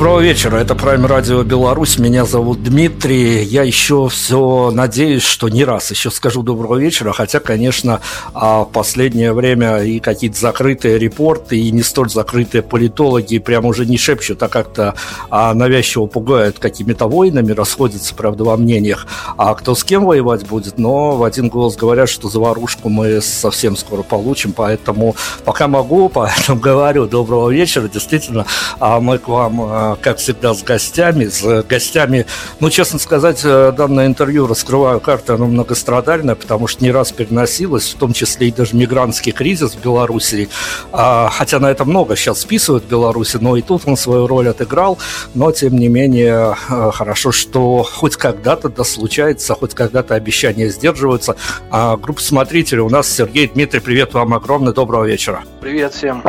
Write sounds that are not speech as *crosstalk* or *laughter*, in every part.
Доброго вечера, это Прайм Радио Беларусь, меня зовут Дмитрий, я еще все надеюсь, что не раз еще скажу доброго вечера, хотя, конечно, а, последнее время и какие-то закрытые репорты, и не столь закрытые политологи прям уже не шепчут, а как-то а, навязчиво пугают какими-то войнами, расходятся, правда, во мнениях, а кто с кем воевать будет, но в один голос говорят, что заварушку мы совсем скоро получим, поэтому пока могу, *laughs* поэтому говорю доброго вечера, действительно, а мы к вам как всегда, с гостями. С гостями, ну, честно сказать, э, данное интервью, раскрываю карты, оно многострадальное, потому что не раз переносилось, в том числе и даже мигрантский кризис в Беларуси. А, хотя на это много сейчас списывают в Беларуси, но и тут он свою роль отыграл. Но, тем не менее, э, хорошо, что хоть когда-то да случается, хоть когда-то обещания сдерживаются. А группа смотрителей у нас Сергей Дмитрий, привет вам огромное, доброго вечера. Привет всем.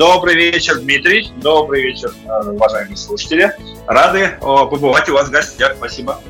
Добрый вечер, Дмитрий. Добрый вечер, э, уважаемые слушатели. Рады побывать у вас в гостях. Спасибо.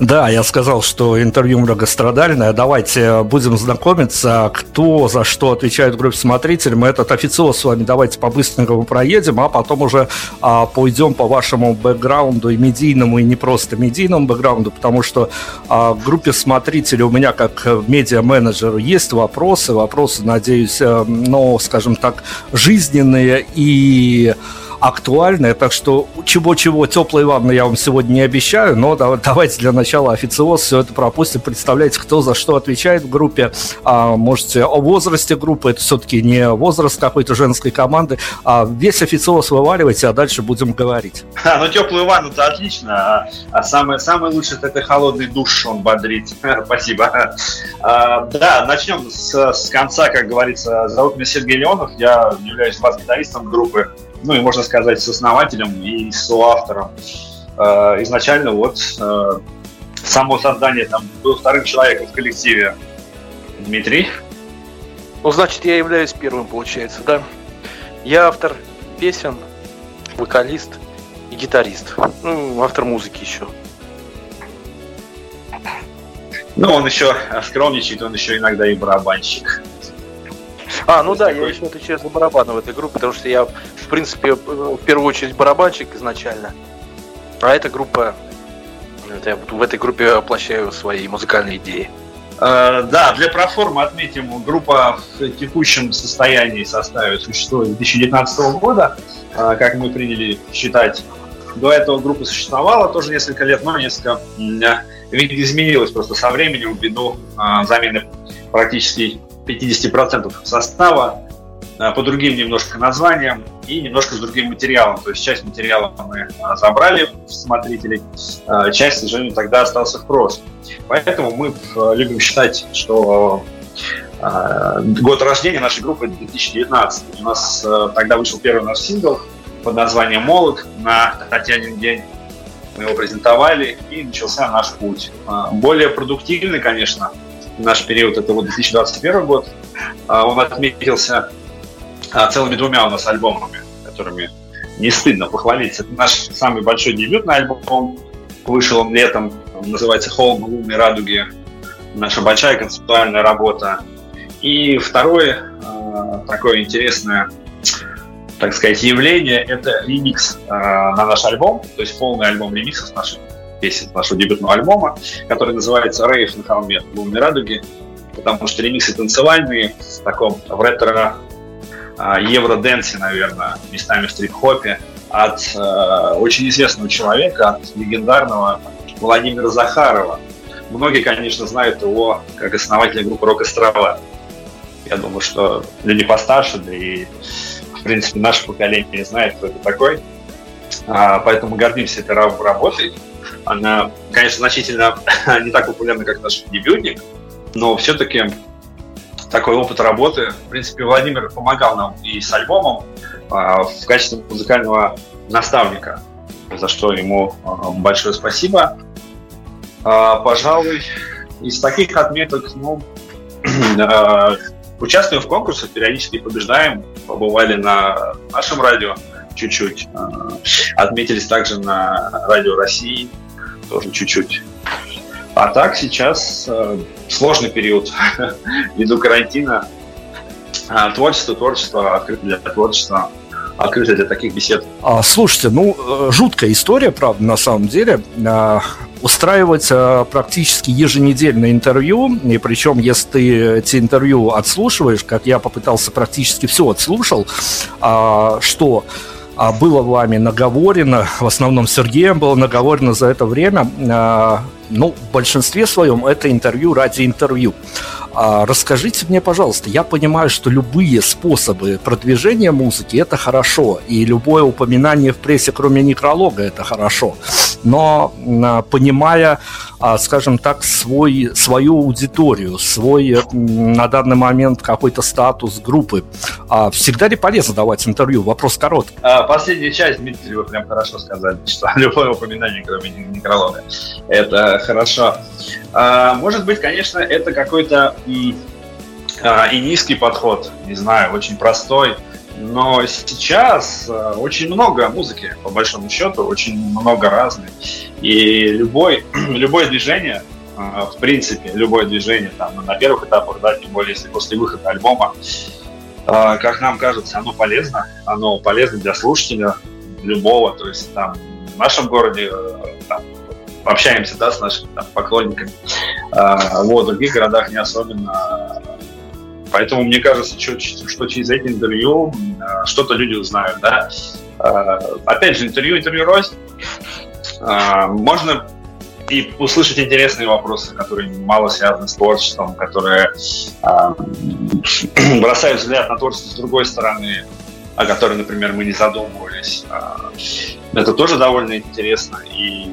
Да, я сказал, что интервью многострадальное. Давайте будем знакомиться, кто за что отвечает в группе смотрителей. Мы этот официоз с вами давайте по-быстренькому проедем, а потом уже а, пойдем по вашему бэкграунду и медийному, и не просто медийному бэкграунду, потому что а, в группе смотрителей у меня как медиа-менеджеру есть вопросы. Вопросы, надеюсь, э, ну, скажем так, жизненные и актуальная, так что чего-чего теплой ванны я вам сегодня не обещаю, но давайте для начала официоз все это пропустим. Представляете, кто за что отвечает в группе. А, можете о возрасте группы, это все-таки не возраст какой-то женской команды, а весь официоз вываливайте, а дальше будем говорить. А, *laughs* ну теплую ванну-то отлично, а, а самое, самое лучшее это холодный душ, он бодрит. *laughs* Спасибо. А, да, начнем с, с конца, как говорится. Зовут меня Сергей Леонов, я являюсь бас-гитаристом группы ну и можно сказать, с основателем и соавтором. Э, изначально вот э, само создание там был вторым человеком в коллективе Дмитрий. Ну, значит, я являюсь первым, получается, да? Я автор песен, вокалист и гитарист. Ну, автор музыки еще. Ну, он еще скромничает, он еще иногда и барабанщик. А, ну да, такой... я еще отвечаю за барабаны в этой группе, потому что я, в принципе, в первую очередь барабанщик изначально. А эта группа, я в этой группе воплощаю свои музыкальные идеи. Uh, да, для проформы отметим, группа в текущем состоянии составе существует с 2019 года, uh, как мы приняли считать. До этого группа существовала тоже несколько лет, но несколько изменилась просто со временем ввиду замены практически 50% состава э, по другим немножко названиям и немножко с другим материалом. То есть часть материала мы э, забрали в смотрителей, э, часть, к сожалению, тогда остался в прошлом. Поэтому мы любим считать, что год рождения нашей группы 2019. У нас тогда вышел первый наш сингл под названием «Молот» на Татьянин день. Мы его презентовали, и начался наш путь. Более продуктивный, конечно, наш период, это вот 2021 год, а, он отметился а, целыми двумя у нас альбомами, которыми не стыдно похвалиться. Это наш самый большой дебютный альбом, вышел он летом, называется «Холм лунной радуги», наша большая концептуальная работа. И второе а, такое интересное, так сказать, явление – это ремикс на наш альбом, то есть полный альбом ремиксов наших песен нашего дебютного альбома, который называется «Рейв на холме лунной радуги», потому что ремиксы танцевальные, в таком в ретро а, евро-дэнсе, наверное, местами в трип-хопе, от э, очень известного человека, от легендарного Владимира Захарова. Многие, конечно, знают его как основателя группы «Рок Острова». Я думаю, что люди постарше, да и, в принципе, наше поколение знает, кто это такой. А, поэтому гордимся этой работой. Она, конечно, значительно *laughs* не так популярна, как наш дебютник, но все-таки такой опыт работы. В принципе, Владимир помогал нам и с альбомом а, в качестве музыкального наставника, за что ему а, большое спасибо. А, пожалуй, из таких отметок, ну, *clears throat* участвуем в конкурсах, периодически побеждаем, побывали на нашем радио чуть-чуть, отметились также на радио России, тоже чуть-чуть. А так сейчас э, сложный период *laughs* ввиду карантина. А, творчество, творчество, открыто для творчества. открыты для таких бесед. А, слушайте, ну, э, жуткая история, правда, на самом деле. А, устраивать а, практически еженедельное интервью, и причем, если ты эти интервью отслушиваешь, как я попытался практически все отслушал, а, что а, было вами наговорено, в основном Сергеем было наговорено за это время, а, ну, в большинстве своем это интервью ради интервью. А расскажите мне, пожалуйста, я понимаю, что любые способы продвижения музыки это хорошо, и любое упоминание в прессе, кроме некролога, это хорошо. Но а, понимая, а, скажем так, свой, свою аудиторию, свой на данный момент какой-то статус группы, а, всегда ли полезно давать интервью? Вопрос короткий. Последняя часть, Дмитрий, вы прям хорошо сказали, *laughs* что любое упоминание, кроме некролога, это хорошо. Может быть, конечно, это какой-то и низкий подход, не знаю, очень простой. Но сейчас а, очень много музыки, по большому счету, очень много разной. И любой, *clears throat* любое движение, а, в принципе, любое движение там, на первых этапах, да, тем более если после выхода альбома, как нам кажется, оно полезно. Оно полезно для слушателя любого. То есть там в нашем городе там, общаемся да, с нашими там, поклонниками. Вот, в других городах не особенно. Поэтому мне кажется, что, что через эти интервью а, что-то люди узнают. Да? А, опять же, интервью, интервью рознь. А, можно и услышать интересные вопросы, которые мало связаны с творчеством, которые *clears throat* бросают взгляд на творчество с другой стороны, о которой, например, мы не задумывались. Это тоже довольно интересно. И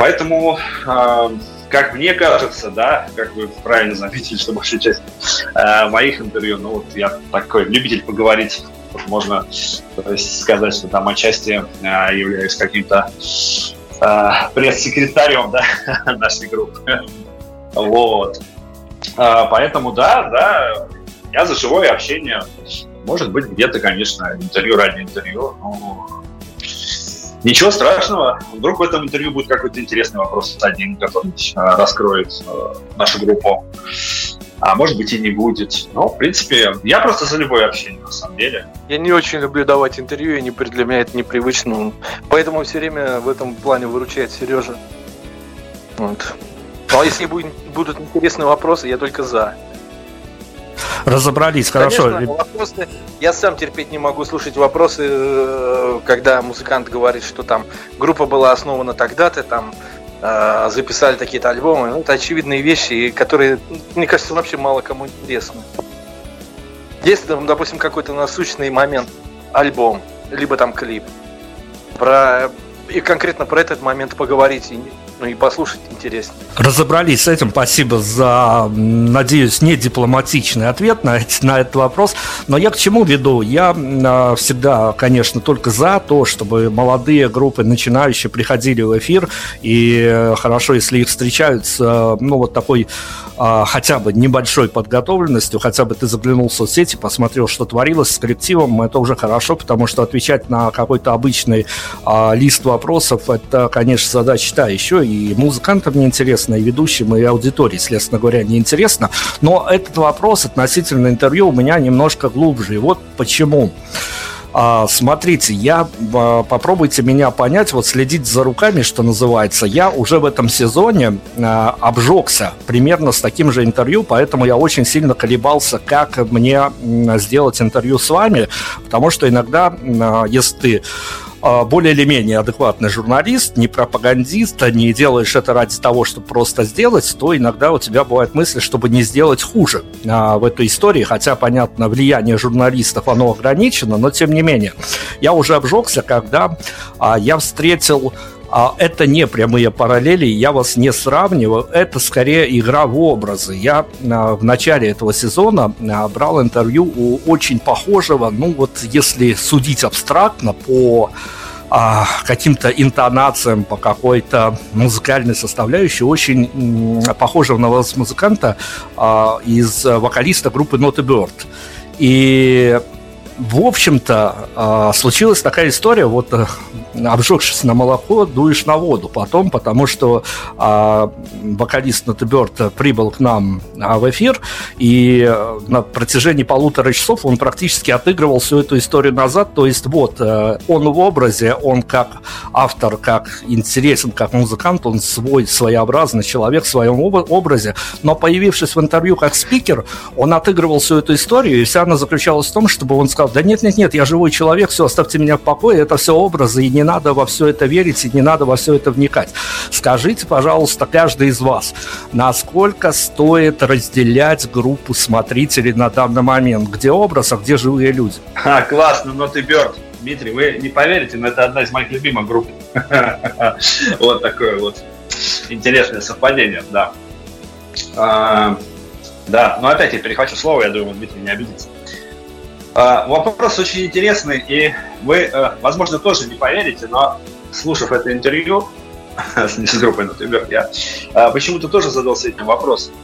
Поэтому, как мне кажется, да, как вы правильно заметили, что большая часть э, моих интервью, ну вот я такой любитель поговорить, можно сказать, что там отчасти э, являюсь каким-то э, пресс-секретарем да, *laughs* нашей группы. Вот. Э, поэтому, да, да, я за живое общение. Может быть, где-то, конечно, интервью ради интервью, но Ничего страшного. Вдруг в этом интервью будет какой-то интересный вопрос один, который а, раскроет э, нашу группу. А может быть и не будет. Но, в принципе, я просто за любое общение, на самом деле. Я не очень люблю давать интервью, и не, для меня это непривычно. Поэтому все время в этом плане выручает Сережа. Вот. Ну, а если будут интересные вопросы, я только за разобрались, хорошо. Конечно, вопросы, я сам терпеть не могу слушать вопросы, э, когда музыкант говорит, что там группа была основана тогда-то, там э, записали такие-то альбомы. Ну, это очевидные вещи, которые, мне кажется, вообще мало кому интересны. Есть, допустим, какой-то насущный момент, альбом, либо там клип, про и конкретно про этот момент поговорить ну и послушать интересно. Разобрались с этим. Спасибо за, надеюсь, не дипломатичный ответ на, на этот вопрос. Но я к чему веду? Я э, всегда, конечно, только за то, чтобы молодые группы, начинающие, приходили в эфир. И э, хорошо, если их встречаются, ну, вот такой э, хотя бы небольшой подготовленностью, хотя бы ты заглянул в соцсети, посмотрел, что творилось с коллективом, это уже хорошо, потому что отвечать на какой-то обычный э, лист вопросов, это, конечно, задача та еще, и музыкантам неинтересно, и ведущим, и аудитории, следственно говоря, неинтересно. Но этот вопрос относительно интервью у меня немножко глубже. И вот почему. А, смотрите, я а, попробуйте меня понять, вот следить за руками, что называется. Я уже в этом сезоне а, обжегся примерно с таким же интервью, поэтому я очень сильно колебался, как мне сделать интервью с вами, потому что иногда, если ты более или менее адекватный журналист, не пропагандист, а не делаешь это ради того, чтобы просто сделать, то иногда у тебя бывает мысль, чтобы не сделать хуже а, в этой истории, хотя, понятно, влияние журналистов, оно ограничено, но тем не менее. Я уже обжегся, когда а, я встретил а это не прямые параллели, я вас не сравниваю, это скорее игра в образы. Я а, в начале этого сезона а, брал интервью у очень похожего, ну вот если судить абстрактно по а, каким-то интонациям, по какой-то музыкальной составляющей, очень похожего на вас музыканта из вокалиста группы Not Bird. И в общем-то, случилась такая история, вот обжегшись на молоко, дуешь на воду. Потом, потому что а, вокалист Ноты Бёрд прибыл к нам а, в эфир, и а, на протяжении полутора часов он практически отыгрывал всю эту историю назад. То есть вот, а, он в образе, он как автор, как интересен, как музыкант, он свой, своеобразный человек в своем образе, но появившись в интервью как спикер, он отыгрывал всю эту историю, и вся она заключалась в том, чтобы он сказал, да нет-нет-нет, я живой человек, все, оставьте меня в покое, это все образы, и не надо во все это верить, и не надо во все это вникать. Скажите, пожалуйста, каждый из вас, насколько стоит разделять группу смотрителей на данный момент? Где образ, а где живые люди? А, классно, но ты Бёрд. Дмитрий, вы не поверите, но это одна из моих любимых групп. *laughs* Вот такое вот интересное совпадение, да. А, да, но опять я перехвачу слово, я думаю, Дмитрий не обидится. А, вопрос очень интересный, и вы, э, возможно, тоже не поверите, но слушав это интервью *laughs* с группой, например, я а, почему-то тоже задался этим вопросом.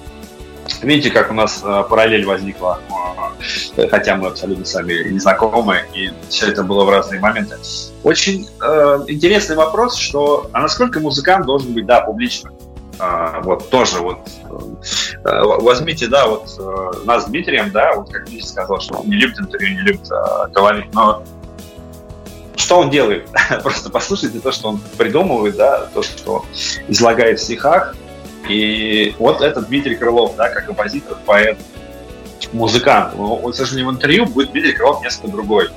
Видите, как у нас э, параллель возникла, э, хотя мы абсолютно сами не знакомы, и все это было в разные моменты. Очень э, интересный вопрос, что а насколько музыкант должен быть, да, публичным? А, вот тоже вот э, возьмите, да, вот э, нас с Дмитрием, да, вот как Дмитрий сказал, что он не любит интервью, не любит а, говорить, но что он делает? *laughs* Просто послушайте то, что он придумывает, да, то, что излагает в стихах, и вот этот Дмитрий Крылов, да, как композитор, поэт, музыкант. Но, к сожалению, в интервью будет Дмитрий Крылов несколько другой.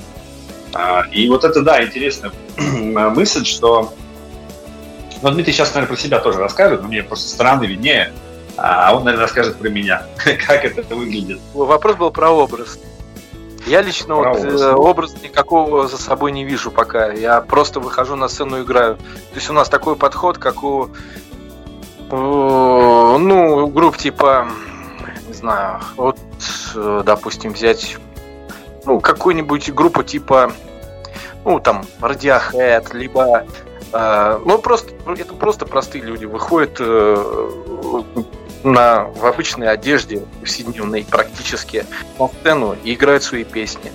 А, и вот это, да, интересная *clears throat* мысль, что... Ну, Дмитрий сейчас, наверное, про себя тоже расскажет, но мне просто стороны виднее. А он, наверное, расскажет про меня, *laughs* как это выглядит. Вопрос был про образ. Я лично про вот, образ. Э, образ никакого за собой не вижу пока. Я просто выхожу на сцену и играю. То есть у нас такой подход, как у Э, ну, групп типа, не знаю, вот, э, допустим, взять, ну, какую-нибудь группу типа, ну, там, Radiohead, либо, э, ну, просто, это просто простые люди, выходят э, на, в обычной одежде, повседневной практически, на сцену и играют свои песни.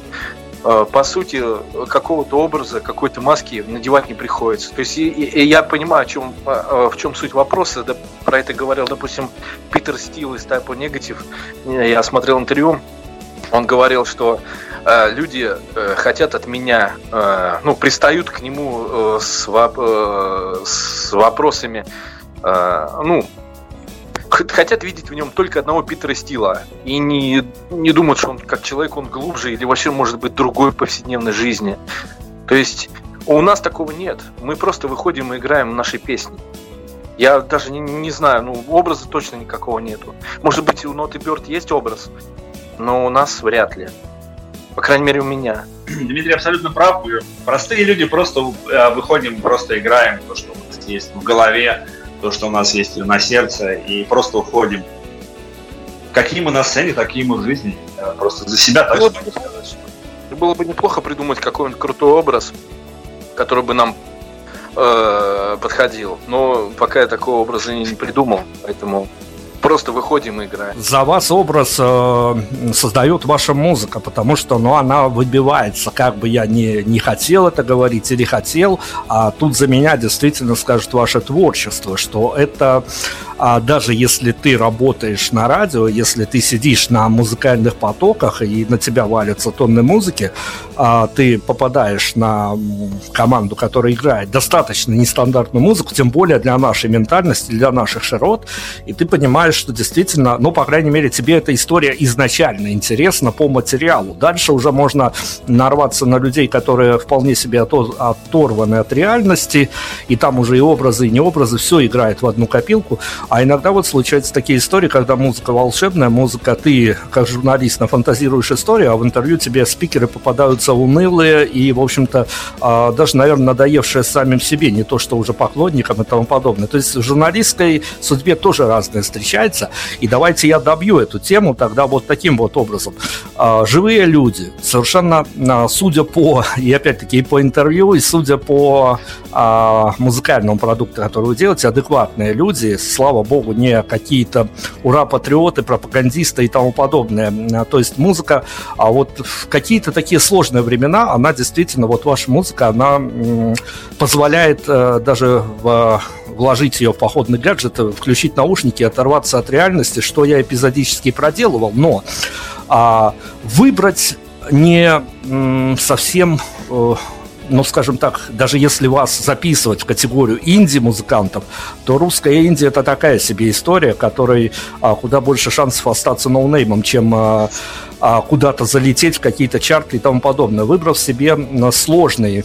Э, по сути, какого-то образа, какой-то маски надевать не приходится. То есть и, и я понимаю, о чем, в чем суть вопроса. Да, про это говорил, допустим, Питер Стил из Type Negative. Я смотрел интервью. Он говорил, что э, люди э, хотят от меня, э, ну, пристают к нему с, воп, с вопросами, ну, хотят видеть в нем только одного Питера Стила и не, не думают, что он как человек, он глубже или вообще может быть другой повседневной жизни. То есть у нас такого нет. Мы просто выходим и играем наши песни. Я даже не, не знаю, ну, образа точно никакого нету. Может быть, у Ноты Бёрд есть образ, но у нас вряд ли. По крайней мере, у меня. Дмитрий абсолютно прав. Простые люди просто э, выходим, просто играем то, что у нас есть в голове то, что у нас есть на сердце, и просто уходим. Какие мы на сцене, такие мы в жизни. Э, просто за себя так было, бы, было бы неплохо придумать какой-нибудь крутой образ, который бы нам э, подходил. Но пока я такого образа не придумал, поэтому просто выходим и играем. За вас образ э, создает ваша музыка, потому что ну, она выбивается, как бы я не, не хотел это говорить или хотел, а тут за меня действительно скажет ваше творчество, что это а даже если ты работаешь на радио, если ты сидишь на музыкальных потоках и на тебя валятся тонны музыки, а ты попадаешь на команду, которая играет достаточно нестандартную музыку, тем более для нашей ментальности, для наших широт, и ты понимаешь, что действительно, ну, по крайней мере, тебе эта история изначально интересна по материалу. Дальше уже можно нарваться на людей, которые вполне себе оторваны от реальности, и там уже и образы, и не образы, все играет в одну копилку. А иногда вот случаются такие истории, когда музыка волшебная, музыка, ты как журналист нафантазируешь историю, а в интервью тебе спикеры попадаются унылые и, в общем-то, а, даже, наверное, надоевшие самим себе, не то что уже поклонникам и тому подобное. То есть в журналистской судьбе тоже разное встречается. И давайте я добью эту тему тогда вот таким вот образом. А, живые люди, совершенно, а, судя по, и опять-таки и по интервью, и судя по музыкальному продукту, который вы делаете, адекватные люди, слава богу, не какие-то ура-патриоты, пропагандисты и тому подобное. То есть музыка, а вот в какие-то такие сложные времена, она действительно, вот ваша музыка, она позволяет э, даже в вложить ее в походный гаджет, включить наушники, оторваться от реальности, что я эпизодически проделывал, но а, выбрать не совсем э, ну, скажем так, даже если вас записывать в категорию инди-музыкантов, то русская инди – это такая себе история, которой а, куда больше шансов остаться ноунеймом, чем а, куда-то залететь в какие-то чарты и тому подобное, выбрав себе сложный,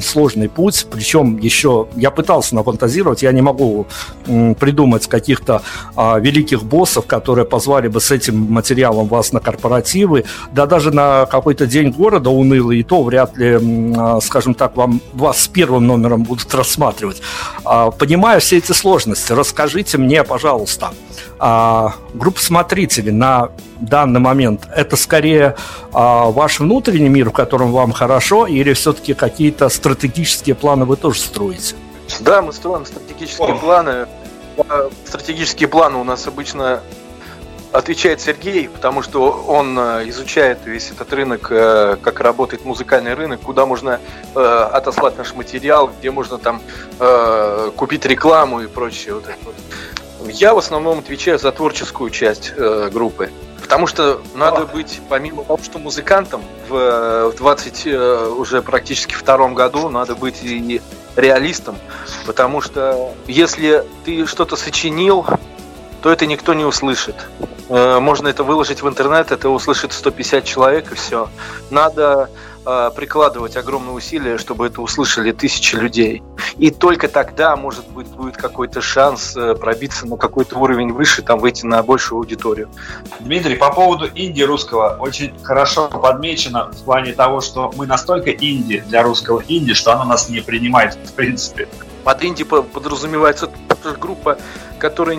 сложный путь, причем еще я пытался нафантазировать, я не могу придумать каких-то а, великих боссов, которые позвали бы с этим материалом вас на корпоративы, да даже на какой-то день города унылый, и то вряд ли, а, скажем так, вам, вас с первым номером будут рассматривать. А, понимая все эти сложности, расскажите мне, пожалуйста, а, группа смотрителей на данный момент это скорее а, ваш внутренний мир, в котором вам хорошо, или все-таки какие-то стратегические планы вы тоже строите? Да, мы строим стратегические О. планы. А, стратегические планы у нас обычно отвечает Сергей, потому что он э, изучает весь этот рынок, э, как работает музыкальный рынок, куда можно э, отослать наш материал, где можно там купить рекламу и прочее. Вот это вот. Я в основном отвечаю за творческую часть группы. Потому что надо быть, помимо того, что музыкантом, в, в 20 э, уже практически втором году надо быть и реалистом. Потому что если ты что-то сочинил, то это никто не услышит. Э, можно это выложить в интернет, это услышит 150 человек и все. Надо э, прикладывать огромные усилия, чтобы это услышали тысячи людей. И только тогда, может быть, будет какой-то шанс э, пробиться на какой-то уровень выше, там выйти на большую аудиторию. Дмитрий, по поводу инди русского, очень хорошо подмечено в плане того, что мы настолько инди для русского инди, что оно нас не принимает в принципе. Под инди подразумевается группа, которая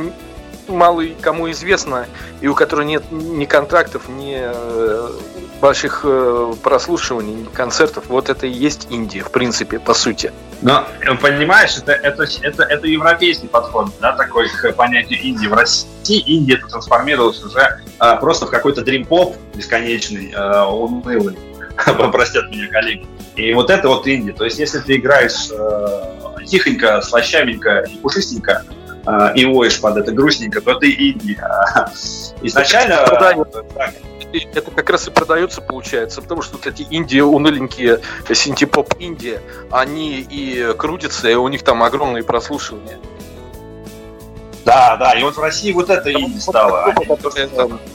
мало кому известно, и у которой нет ни контрактов, ни э, больших э, прослушиваний, ни концертов. Вот это и есть Индия, в принципе, по сути. Но, э, понимаешь, это, это, это, это европейский подход, да, такой к понятию Индии. В России Индия это трансформировалась уже а, просто в какой-то дрим-поп бесконечный, а, унылый. *laughs* Простят меня коллеги. И вот это вот Индия. То есть, если ты играешь э, тихонько, слащавенько и пушистенько, э, и воешь под это грустненько, то ты инди. *laughs* Изначально... Это как раз и продается, получается, потому что вот эти инди, уныленькие синти-поп инди, они и крутятся, и у них там огромные прослушивания. Да, да, и вот в России вот это инди стало.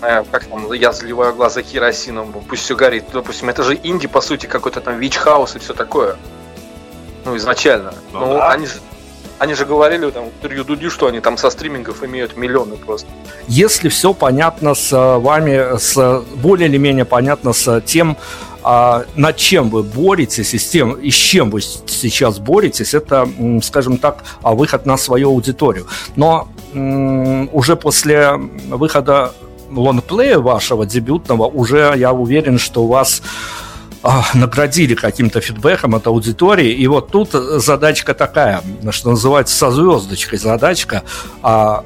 Э, как там, я заливаю глаза керосином, пусть все горит. Допустим, это же инди, по сути, какой-то там вич-хаус и все такое. Ну, изначально. Ну, ну да. они они же говорили там в интервью Дуди, что они там со стримингов имеют миллионы просто. Если все понятно с э, вами, с более или менее понятно с тем, а, над чем вы боретесь и с тем, и с чем вы сейчас боретесь, это, скажем так, а, выход на свою аудиторию. Но уже после выхода лонгплея вашего дебютного, уже я уверен, что у вас наградили каким-то фидбэком от аудитории. И вот тут задачка такая, что называется, со звездочкой задачка. А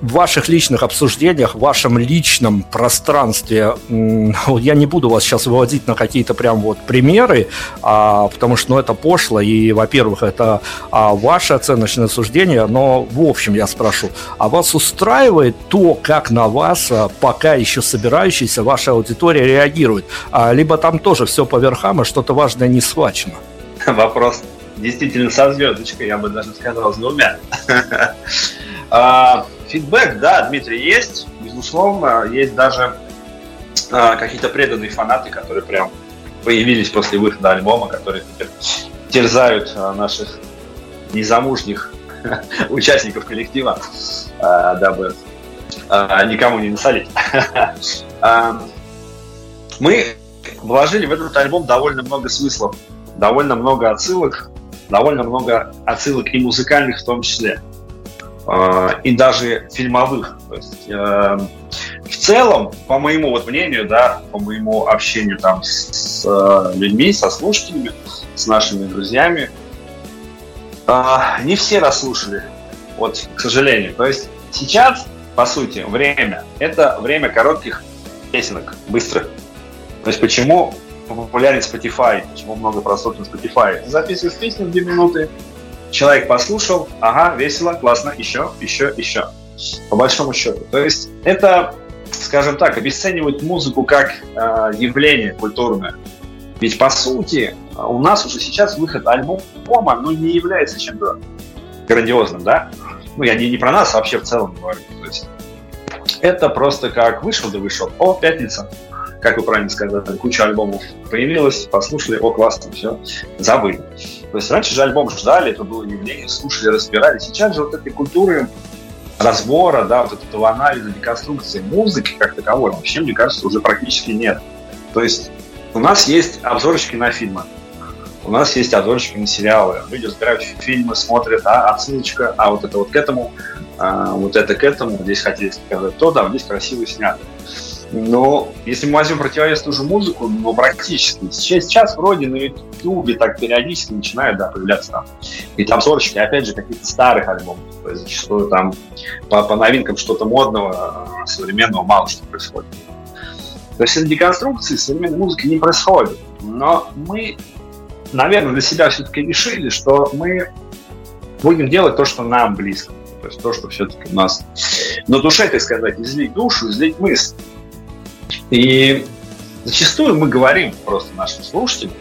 в ваших личных обсуждениях, в вашем личном пространстве, *laughs* я не буду вас сейчас выводить на какие-то прям вот примеры, а, потому что ну, это пошло, и, во-первых, это а, ваше оценочное суждение, но в общем я спрошу, а вас устраивает то, как на вас а, пока еще собирающаяся ваша аудитория реагирует? А, либо там тоже все по верхам, и что-то важное не схвачено? Вопрос действительно со звездочкой, я бы даже сказал, с двумя. *laughs* А, Фидбэк, да, Дмитрий, есть, безусловно. Есть даже э, какие-то преданные фанаты, которые прям появились после выхода альбома, которые теперь терзают э, наших незамужних *laughs* участников коллектива, дабы никому не насолить. *laughs* Мы вложили в этот альбом довольно много смыслов, довольно много отсылок, довольно много отсылок и музыкальных в том числе. И даже фильмовых. То есть, в целом, по моему вот мнению, да, по моему общению там с, с людьми, со слушателями, с нашими друзьями, не все расслушали. Вот, к сожалению. То есть сейчас, по сути, время – это время коротких песенок, быстрых. То есть почему популярен Spotify, почему много на Spotify. Записываешь песню в 2 минуты, человек послушал, ага, весело, классно, еще, еще, еще. По большому счету. То есть это, скажем так, обесценивать музыку как э, явление культурное. Ведь по сути у нас уже сейчас выход альбома ну, не является чем-то грандиозным, да? Ну, я не, не про нас, а вообще в целом говорю. То есть это просто как вышел да вышел. О, пятница, как вы правильно сказали, куча альбомов появилась, послушали, о, классно, все, забыли. То есть раньше же альбом ждали, это было явление, слушали, разбирали. Сейчас же вот этой культуры разбора, да, вот этого анализа, деконструкции музыки как таковой вообще, мне кажется, уже практически нет. То есть у нас есть обзорочки на фильмы, у нас есть обзорчики на сериалы. Люди разбирают фильмы, смотрят, а, отсылочка, а вот это вот к этому, а, вот это к этому, здесь хотели сказать то, да, здесь красиво снято. Но если мы возьмем противовес ту же музыку, ну, практически. Сейчас, сейчас вроде на Ютубе так периодически начинают да, появляться там какие-то обзорчики, опять же, каких-то старых альбомов. То есть зачастую там по, по новинкам что-то модного, а, современного мало что происходит. То есть деконструкции современной музыки не происходит. Но мы наверное, для себя все-таки решили, что мы будем делать то, что нам близко. То есть то, что все-таки у нас на душе, так сказать, излить душу, излить мысль. И зачастую мы говорим просто нашим слушателям,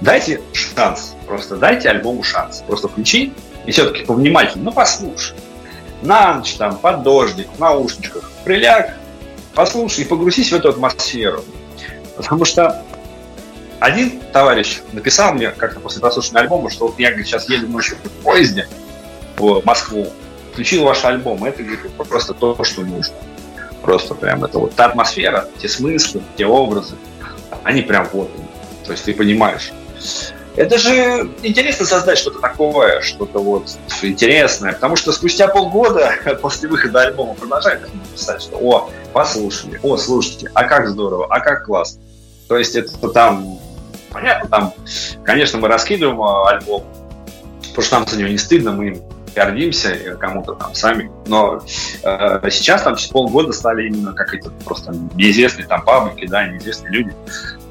дайте шанс, просто дайте альбому шанс. Просто включи и все-таки повнимательнее, ну послушай. На ночь там, под дождик, в наушничках, приляг, послушай и погрузись в эту атмосферу. Потому что один товарищ написал мне как-то после прослушивания альбома, что вот я говорит, сейчас еду ночью в поезде в Москву, включил ваш альбом, это говорит, просто то, что нужно. Просто прям это вот та атмосфера, те смыслы, те образы, они прям вот. То есть ты понимаешь. Это же интересно создать что-то такое, что-то вот интересное, потому что спустя полгода *laughs* после выхода альбома продолжают писать, что «О, послушали, о, слушайте, а как здорово, а как классно». То есть это там Понятно, там, конечно, мы раскидываем а, альбом, потому что нам за него не стыдно, мы гордимся кому-то там сами. Но э, сейчас там через полгода стали именно как это просто неизвестные там паблики, да, неизвестные люди,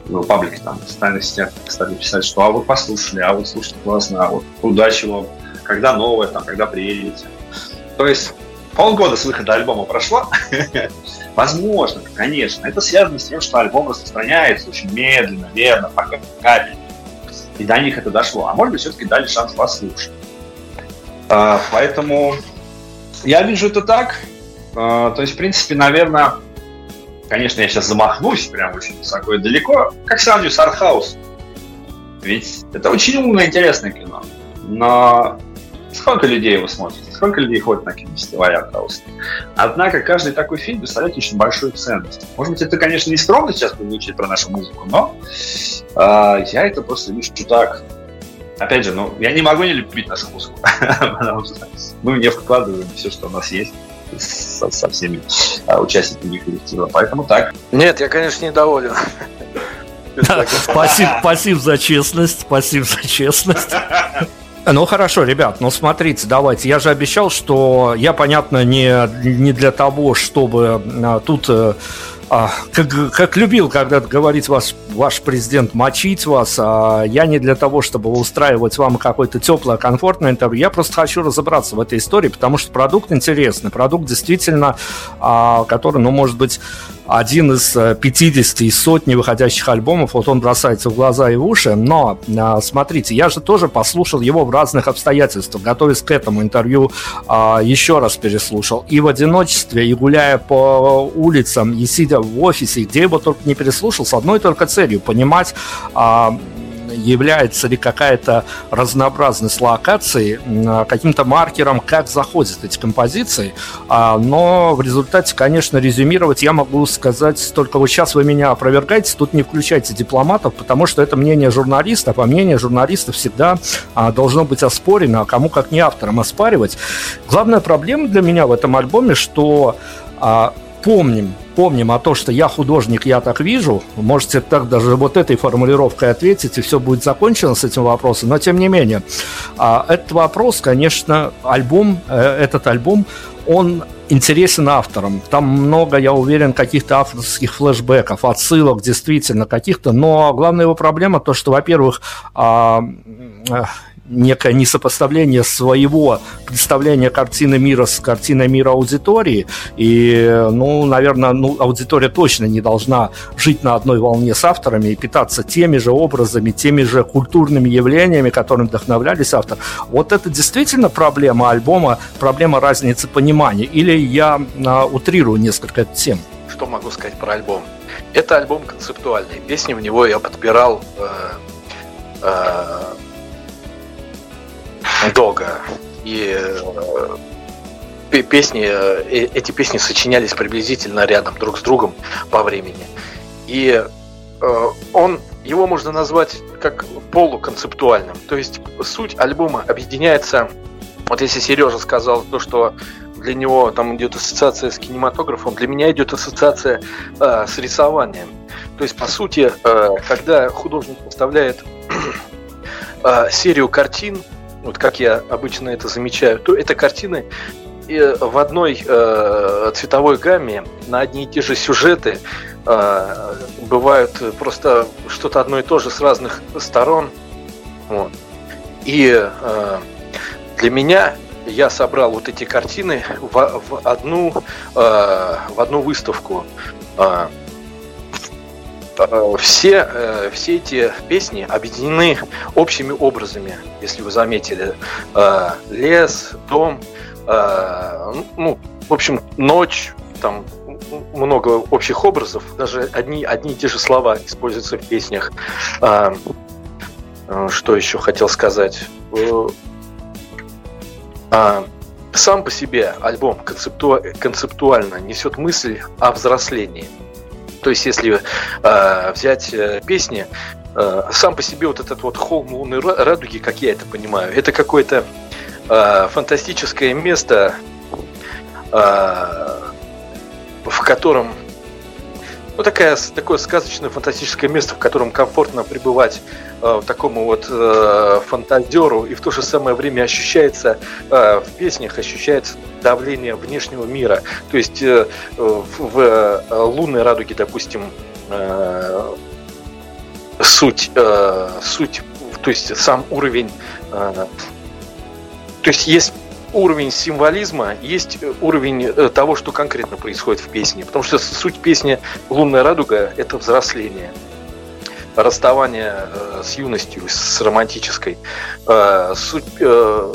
ну, паблики там в социальных стали писать, что а вы послушали, а вот слушайте классно, а вот удачи вам, когда новое, там, когда приедете. То есть полгода с выхода альбома прошло, *laughs* Возможно, конечно. Это связано с тем, что альбом распространяется очень медленно, верно, по капель. И до них это дошло. А может быть, все-таки дали шанс послушать. А, поэтому я вижу это так. А, то есть, в принципе, наверное, конечно, я сейчас замахнусь прям очень высоко и далеко, как сравню с Артхаус. Ведь это очень умное, интересное кино. Но Сколько людей его смотрит? Сколько людей ходит на кинофестиваль артхаус? Однако каждый такой фильм представляет очень большую ценность. Может быть, это, конечно, не скромно сейчас звучит про нашу музыку, но э, я это просто вижу так. Опять же, ну, я не могу не любить нашу музыку, *laughs* потому что мы в нее вкладываем все, что у нас есть со, со всеми а, участниками коллектива. Поэтому так. Нет, я, конечно, недоволен. *laughs* Спасибо, спасибо за честность, спасибо за честность. *laughs* Ну хорошо, ребят, ну смотрите, давайте. Я же обещал, что я, понятно, не, не для того, чтобы а, тут а, как, как любил когда-то говорить вас, ваш президент, мочить вас, а я не для того, чтобы устраивать вам какое-то теплое, комфортное интервью, я просто хочу разобраться в этой истории, потому что продукт интересный, продукт действительно, а, который, ну, может быть, один из 50 э, из сотни выходящих альбомов, вот он бросается в глаза и в уши, но а, смотрите, я же тоже послушал его в разных обстоятельствах, готовясь к этому интервью, а, еще раз переслушал, и в одиночестве, и гуляя по улицам, и сидя в офисе, где его только не переслушал, с одной только целью, понимать, а, является ли какая-то разнообразность локаций каким-то маркером, как заходят эти композиции. А, но в результате, конечно, резюмировать я могу сказать только вот сейчас вы меня опровергаете, тут не включайте дипломатов, потому что это мнение журналистов, а мнение журналистов всегда а, должно быть оспорено, а кому как не авторам оспаривать. Главная проблема для меня в этом альбоме, что помним, помним о том, что я художник, я так вижу. Можете так даже вот этой формулировкой ответить, и все будет закончено с этим вопросом. Но тем не менее, а, этот вопрос, конечно, альбом, э, этот альбом, он интересен авторам. Там много, я уверен, каких-то авторских флешбеков, отсылок действительно каких-то. Но главная его проблема то, что, во-первых, а, некое несопоставление своего представления картины мира с картиной мира аудитории. И, ну, наверное, ну, аудитория точно не должна жить на одной волне с авторами и питаться теми же образами, теми же культурными явлениями, которыми вдохновлялись авторы. Вот это действительно проблема альбома, проблема разницы понимания. Или я а, утрирую несколько тему? Что могу сказать про альбом? Это альбом концептуальный. Песни в него я подбирал э, э, долго. И э, песни, э, эти песни сочинялись приблизительно рядом друг с другом по времени. И э, он, его можно назвать как полуконцептуальным. То есть суть альбома объединяется, вот если Сережа сказал то, что для него там идет ассоциация с кинематографом, для меня идет ассоциация э, с рисованием. То есть, по сути, э, когда художник поставляет *clears throat* э, серию картин, вот как я обычно это замечаю, то это картины э, в одной э, цветовой гамме на одни и те же сюжеты э, бывают просто что-то одно и то же с разных сторон. Вот. И э, для меня я собрал вот эти картины в, в одну э, в одну выставку. Э, все, э, все эти песни объединены общими образами, если вы заметили. Э, лес, дом, ну, в общем, ночь, там много общих образов, даже одни, одни и те же слова используются в песнях. Что еще хотел сказать? Сам по себе альбом концепту... концептуально несет мысль о взрослении – то есть, если э, взять э, песни, э, сам по себе вот этот вот холм лунной радуги, как я это понимаю, это какое-то э, фантастическое место, э, в котором ну, такая, такое сказочное фантастическое место, в котором комфортно пребывать э, такому вот э, фантазеру, и в то же самое время ощущается э, в песнях ощущается давление внешнего мира. То есть э, в, в э, лунной радуге, допустим, э, суть, э, суть, то есть сам уровень э, то есть есть уровень символизма, есть уровень э, того, что конкретно происходит в песне. Потому что суть песни «Лунная радуга» — это взросление расставание э, с юностью, с романтической. Э, суть, э,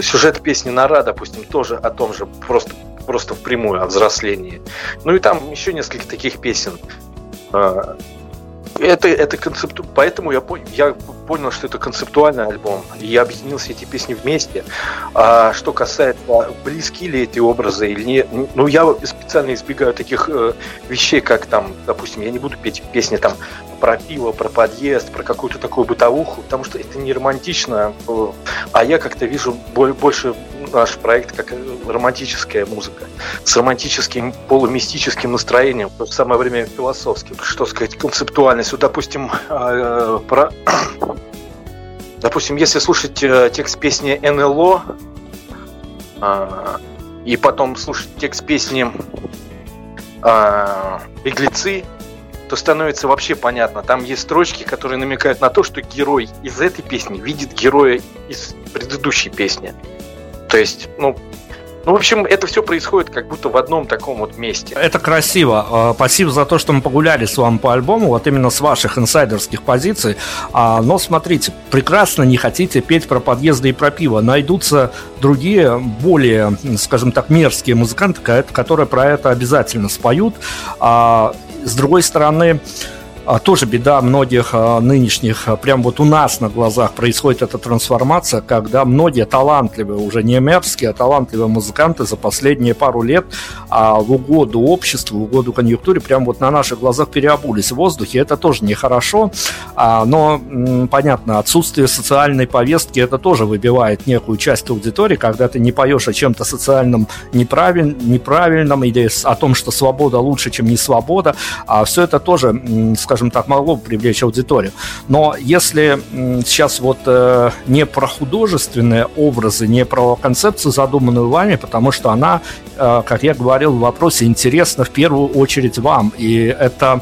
сюжет песни «Нора», допустим, тоже о том же, просто, просто впрямую, о взрослении. Ну и там еще несколько таких песен. Это, это концепту... Поэтому я, пон... я понял, что это концептуальный альбом. И я объединил все эти песни вместе. А что касается, близки ли эти образы или нет, ну, я специально избегаю таких э, вещей, как там, допустим, я не буду петь песни там про пиво, про подъезд, про какую-то такую бытовуху, потому что это не романтично, а я как-то вижу больше наш проект как романтическая музыка, с романтическим полумистическим настроением, в то же самое время философским, что сказать, концептуальность. Вот, допустим, а, про... *coughs* Допустим, если слушать э, текст песни НЛО, а, и потом слушать текст песни «Беглецы», то становится вообще понятно. Там есть строчки, которые намекают на то, что герой из этой песни видит героя из предыдущей песни. То есть, ну, ну, в общем, это все происходит как будто в одном таком вот месте. Это красиво. А, спасибо за то, что мы погуляли с вами по альбому, вот именно с ваших инсайдерских позиций. А, но смотрите, прекрасно не хотите петь про подъезды и про пиво. Найдутся другие, более, скажем так, мерзкие музыканты, которые про это обязательно споют. А, с другой стороны, тоже беда многих а, нынешних, а, прям вот у нас на глазах происходит эта трансформация, когда многие талантливые, уже не мерзкие, а талантливые музыканты за последние пару лет в угоду обществу, в угоду конъюнктуре, прям вот на наших глазах переобулись в воздухе. Это тоже нехорошо, но, понятно, отсутствие социальной повестки это тоже выбивает некую часть аудитории, когда ты не поешь о чем-то социальном неправиль, неправильном или о том, что свобода лучше, чем не свобода, а все это тоже, скажем так, могло бы привлечь аудиторию. Но если сейчас вот э, не про художественные образы, не про концепцию, задуманную вами, потому что она, э, как я говорил в вопросе, интересна в первую очередь вам, и это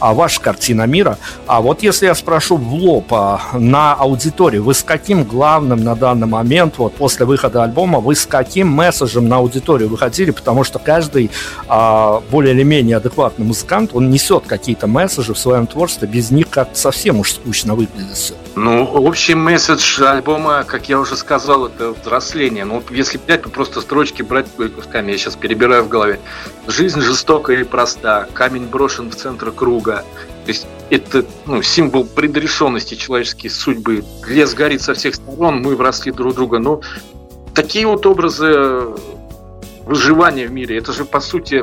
а, ваша картина мира. А вот если я спрошу в лоб а, на аудиторию, вы с каким главным на данный момент, вот после выхода альбома, вы с каким месседжем на аудиторию выходили, потому что каждый а, более или менее адекватный музыкант, он несет какие-то месседжи в своем творчестве, без них как совсем уж скучно выглядит все. Ну, общий месседж альбома, как я уже сказал, это взросление. Ну, если взять, то просто строчки брать кусками, я сейчас перебираю в голове. Жизнь жестокая и проста, камень брошен в центр круга. То есть это ну, символ предрешенности человеческой судьбы. Лес горит со всех сторон, мы вросли друг друга. Но такие вот образы выживания в мире, это же, по сути,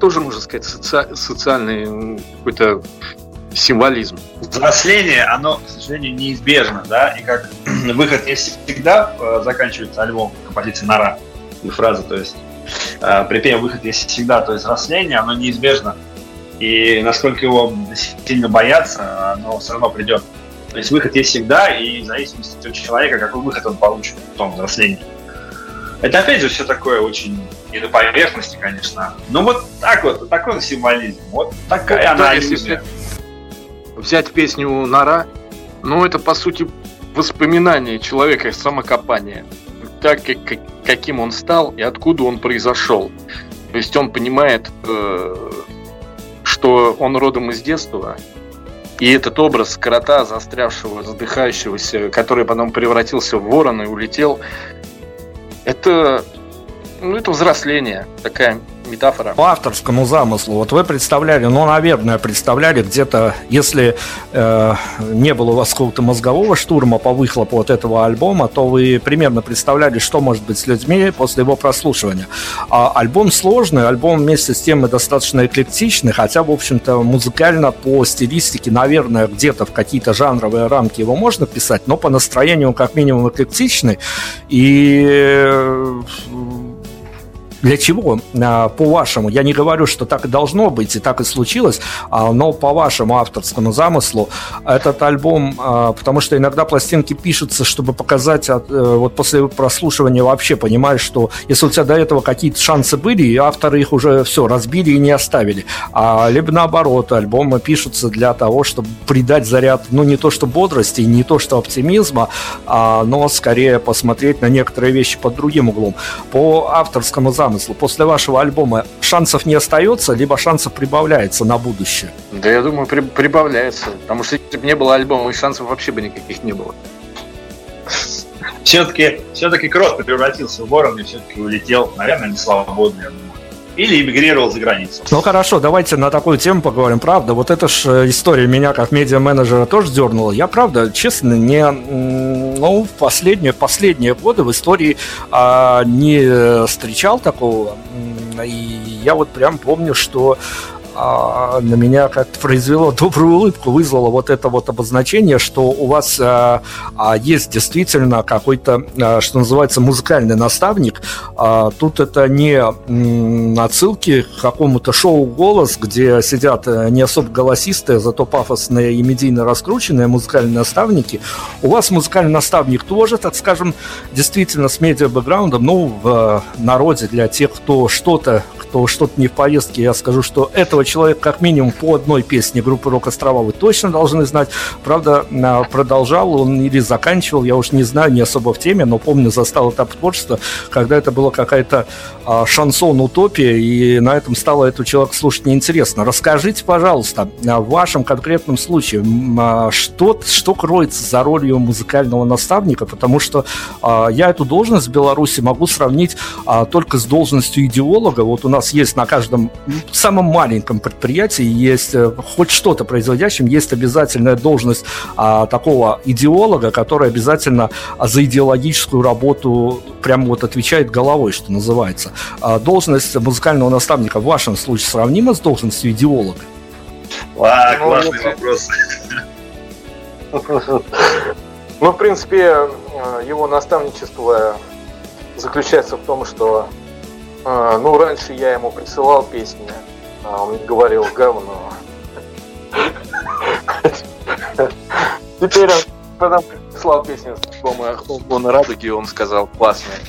тоже, можно сказать, соци... социальный какой-то символизм. Взросление, оно, к сожалению, неизбежно, да, и как *clears throat* выход есть всегда, э, заканчивается альбом композиции «Нора» и фраза, то есть э, припев «Выход есть всегда», то есть взросление, оно неизбежно, и насколько его сильно бояться, оно все равно придет. То есть выход есть всегда, и в зависимости от человека, какой выход он получит в том взрослении. Это опять же все такое очень не на поверхности, конечно. Но вот так вот, такой символизм. Вот такая да, она взять, взять песню Нара, ну это по сути воспоминание человека, самокопание. Так, как, каким он стал и откуда он произошел. То есть он понимает, э, что он родом из детства, и этот образ крота, застрявшего, задыхающегося, который потом превратился в ворона и улетел, это, ну, это взросление, такая метафора. По авторскому замыслу, вот вы представляли, ну, наверное, представляли где-то, если э, не было у вас какого-то мозгового штурма по выхлопу от этого альбома, то вы примерно представляли, что может быть с людьми после его прослушивания. А альбом сложный, альбом вместе с тем и достаточно эклектичный, хотя, в общем-то, музыкально по стилистике, наверное, где-то в какие-то жанровые рамки его можно писать, но по настроению он как минимум эклектичный. И э, для чего, а, по-вашему, я не говорю, что так и должно быть, и так и случилось, а, но по вашему авторскому замыслу этот альбом, а, потому что иногда пластинки пишутся, чтобы показать, э, вот после прослушивания вообще понимаешь, что если у тебя до этого какие-то шансы были, и авторы их уже все разбили и не оставили, а либо наоборот, альбомы пишутся для того, чтобы придать заряд, ну не то что бодрости, не то что оптимизма, но скорее посмотреть на некоторые вещи под другим углом. По авторскому замыслу замыслу после вашего альбома шансов не остается, либо шансов прибавляется на будущее? Да я думаю, при, прибавляется. Потому что если бы не было альбома, шансов вообще бы никаких не было. Все-таки все-таки Кросс превратился в ворон и все-таки улетел, наверное, не свободный, я думаю или эмигрировал за границу. Ну хорошо, давайте на такую тему поговорим. Правда, вот эта ж э, история меня как медиа-менеджера тоже дернула. Я, правда, честно, не, ну, последние, последние годы в истории а, не встречал такого. И я вот прям помню, что а, на меня как-то произвело добрую улыбку, вызвало вот это вот обозначение, что у вас а, а, есть действительно какой-то, а, что называется, музыкальный наставник. А, тут это не м, отсылки к какому-то шоу «Голос», где сидят э, не особо голосистые, зато пафосные и медийно раскрученные музыкальные наставники. У вас музыкальный наставник тоже, так скажем, действительно с медиа-бэкграундом, ну, в народе для тех, кто что-то кто что-то не в повестке, я скажу, что этого человека как минимум по одной песне группы «Рок Острова» вы точно должны знать. Правда, а, продолжал он или заканчивал, я уж не знаю, не особо в теме, но помню, застал этап творчества, когда это была какая-то а, шансон-утопия, и на этом стало этого человека слушать неинтересно. Расскажите, пожалуйста, в вашем конкретном случае, а, что, что кроется за ролью музыкального наставника, потому что я эту должность в Беларуси могу сравнить только с должностью идеолога. Вот у нас есть на каждом самом маленьком этом предприятии есть, э, хоть что-то производящим, есть обязательная должность а, такого идеолога, который обязательно за идеологическую работу прямо вот отвечает головой, что называется. А должность музыкального наставника в вашем случае сравнима с должностью идеолога? А, классный вопрос. *laughs* Ну, в принципе, э, его наставничество заключается в том, что э, ну, раньше я ему присылал песни, а он говорил говно. Теперь он потом прислал песню альбома «Ахтун на радуге», он сказал, классная.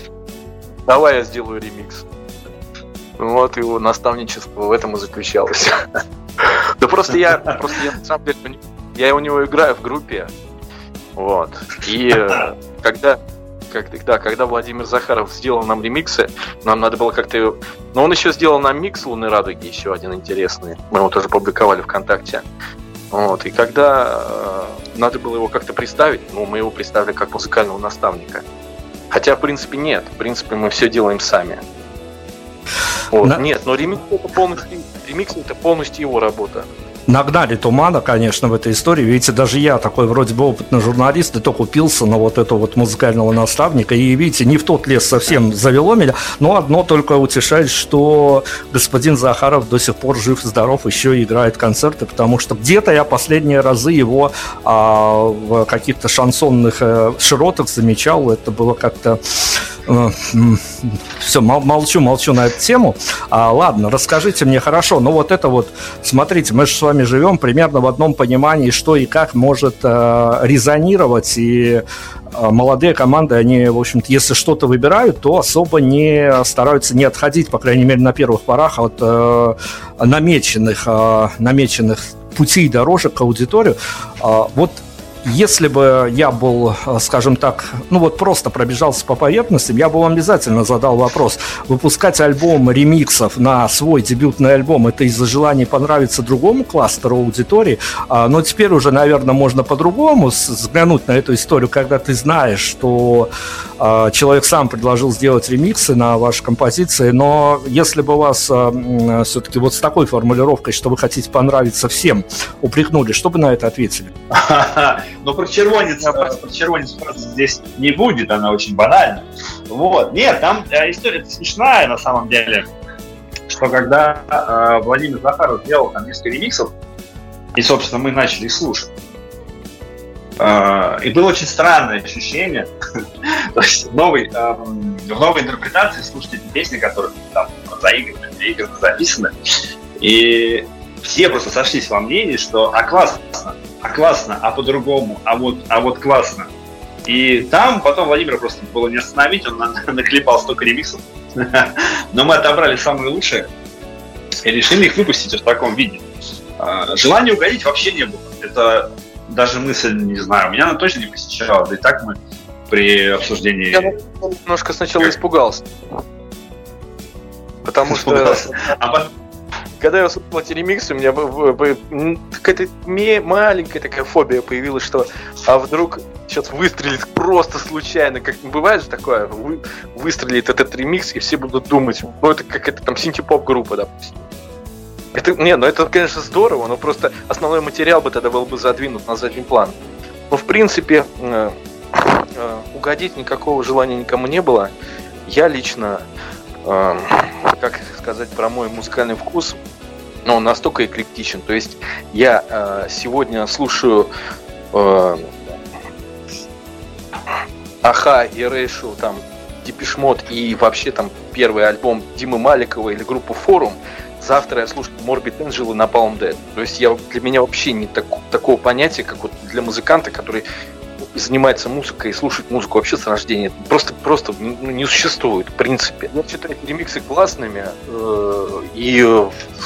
Давай я сделаю ремикс. Вот его наставничество в этом и заключалось. Да просто я, просто я на самом деле, я у него играю в группе, вот. И когда как, да, когда Владимир Захаров сделал нам ремиксы, нам надо было как-то... Но он еще сделал нам микс «Лунной радуги», еще один интересный. Мы его тоже публиковали ВКонтакте. Вот. И когда э, надо было его как-то представить, ну, мы его представили как музыкального наставника. Хотя, в принципе, нет. В принципе, мы все делаем сами. Вот. На... Нет, но ремикс это полностью, ремикс это полностью его работа нагнали тумана, конечно, в этой истории. Видите, даже я такой вроде бы опытный журналист, и то купился на вот этого вот музыкального наставника. И видите, не в тот лес совсем завело меня, но одно только утешает, что господин Захаров до сих пор жив здоров, еще играет концерты, потому что где-то я последние разы его а, в каких-то шансонных э, широтах замечал. Это было как-то Все, молчу, молчу на эту тему. А, ладно, расскажите мне хорошо. Ну вот это вот, смотрите, мы же с вами живем примерно в одном понимании, что и как может э, резонировать. И э, молодые команды, они, в общем-то, если что-то выбирают, то особо не стараются не отходить, по крайней мере, на первых порах от э, намеченных, э, намеченных путей дорожек к аудиторию. Э, вот если бы я был, э, скажем так, ну вот просто пробежался по поверхности, я бы вам обязательно задал вопрос. Выпускать альбом ремиксов на свой дебютный альбом, это из-за желания понравиться другому кластеру аудитории, а, но теперь уже, наверное, можно по-другому взглянуть на эту историю, когда ты знаешь, что а, человек сам предложил сделать ремиксы на ваши композиции, но если бы вас а, все-таки вот с такой формулировкой, что вы хотите понравиться всем, упрекнули, что бы на это ответили? *laughs* Но про червонец, э, про червонец здесь не будет, она очень банальна. Вот. Нет, там э, история смешная на самом деле, что когда э, Владимир Захаров сделал там несколько ремиксов, и, собственно, мы начали их слушать, э, и было очень странное ощущение, *laughs* то есть в новой, э, в новой интерпретации слушать эти песни, которые там заиграны, заиграны, записаны, и все просто сошлись во мнении, что а классно, а классно, а по-другому, а вот, а вот классно. И там потом Владимира просто было не остановить, он *laughs* наклепал столько ремиксов. *laughs* Но мы отобрали самые лучшие и решили их выпустить в таком виде. А, желания угодить вообще не было. Это даже мысль, не знаю, меня она точно не посещала. Да и так мы при обсуждении... Я немножко сначала испугался. Потому что... А потом когда я услышал эти ремиксы, у меня какая-то маленькая такая фобия появилась, что а вдруг сейчас выстрелит просто случайно, как бывает же такое, вы, выстрелит этот ремикс, и все будут думать, ну это какая-то там синтепоп группа, допустим. Это, не, ну это, конечно, здорово, но просто основной материал бы тогда был бы задвинут на задний план. Но, в принципе, э, э, угодить никакого желания никому не было. Я лично э, как сказать про мой музыкальный вкус, но он настолько эклектичен. То есть я э, сегодня слушаю э, Аха и Рейшу, там, Депешмот и вообще там первый альбом Димы Маликова или группу Форум. Завтра я слушаю Morbid Angel и Napalm Dead. То есть я, для меня вообще не так, такого понятия, как вот для музыканта, который занимается музыкой и слушает музыку вообще с рождения, просто, просто ну, не существует, в принципе. Я считаю ремиксы классными э, и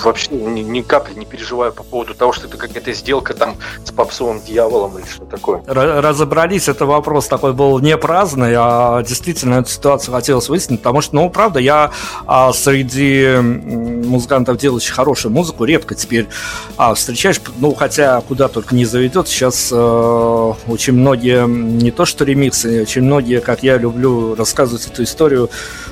вообще ни, ни капли не переживаю по поводу того, что это какая-то сделка там с попсовым дьяволом или что такое. Разобрались, это вопрос такой был не праздный, а действительно эту ситуацию хотелось выяснить, потому что, ну, правда, я а, среди музыкантов, делающих хорошую музыку, редко теперь а, встречаешь, ну, хотя куда только не заведет, сейчас а, очень многие многие, не то что ремиксы, очень многие, как я люблю рассказывать эту историю,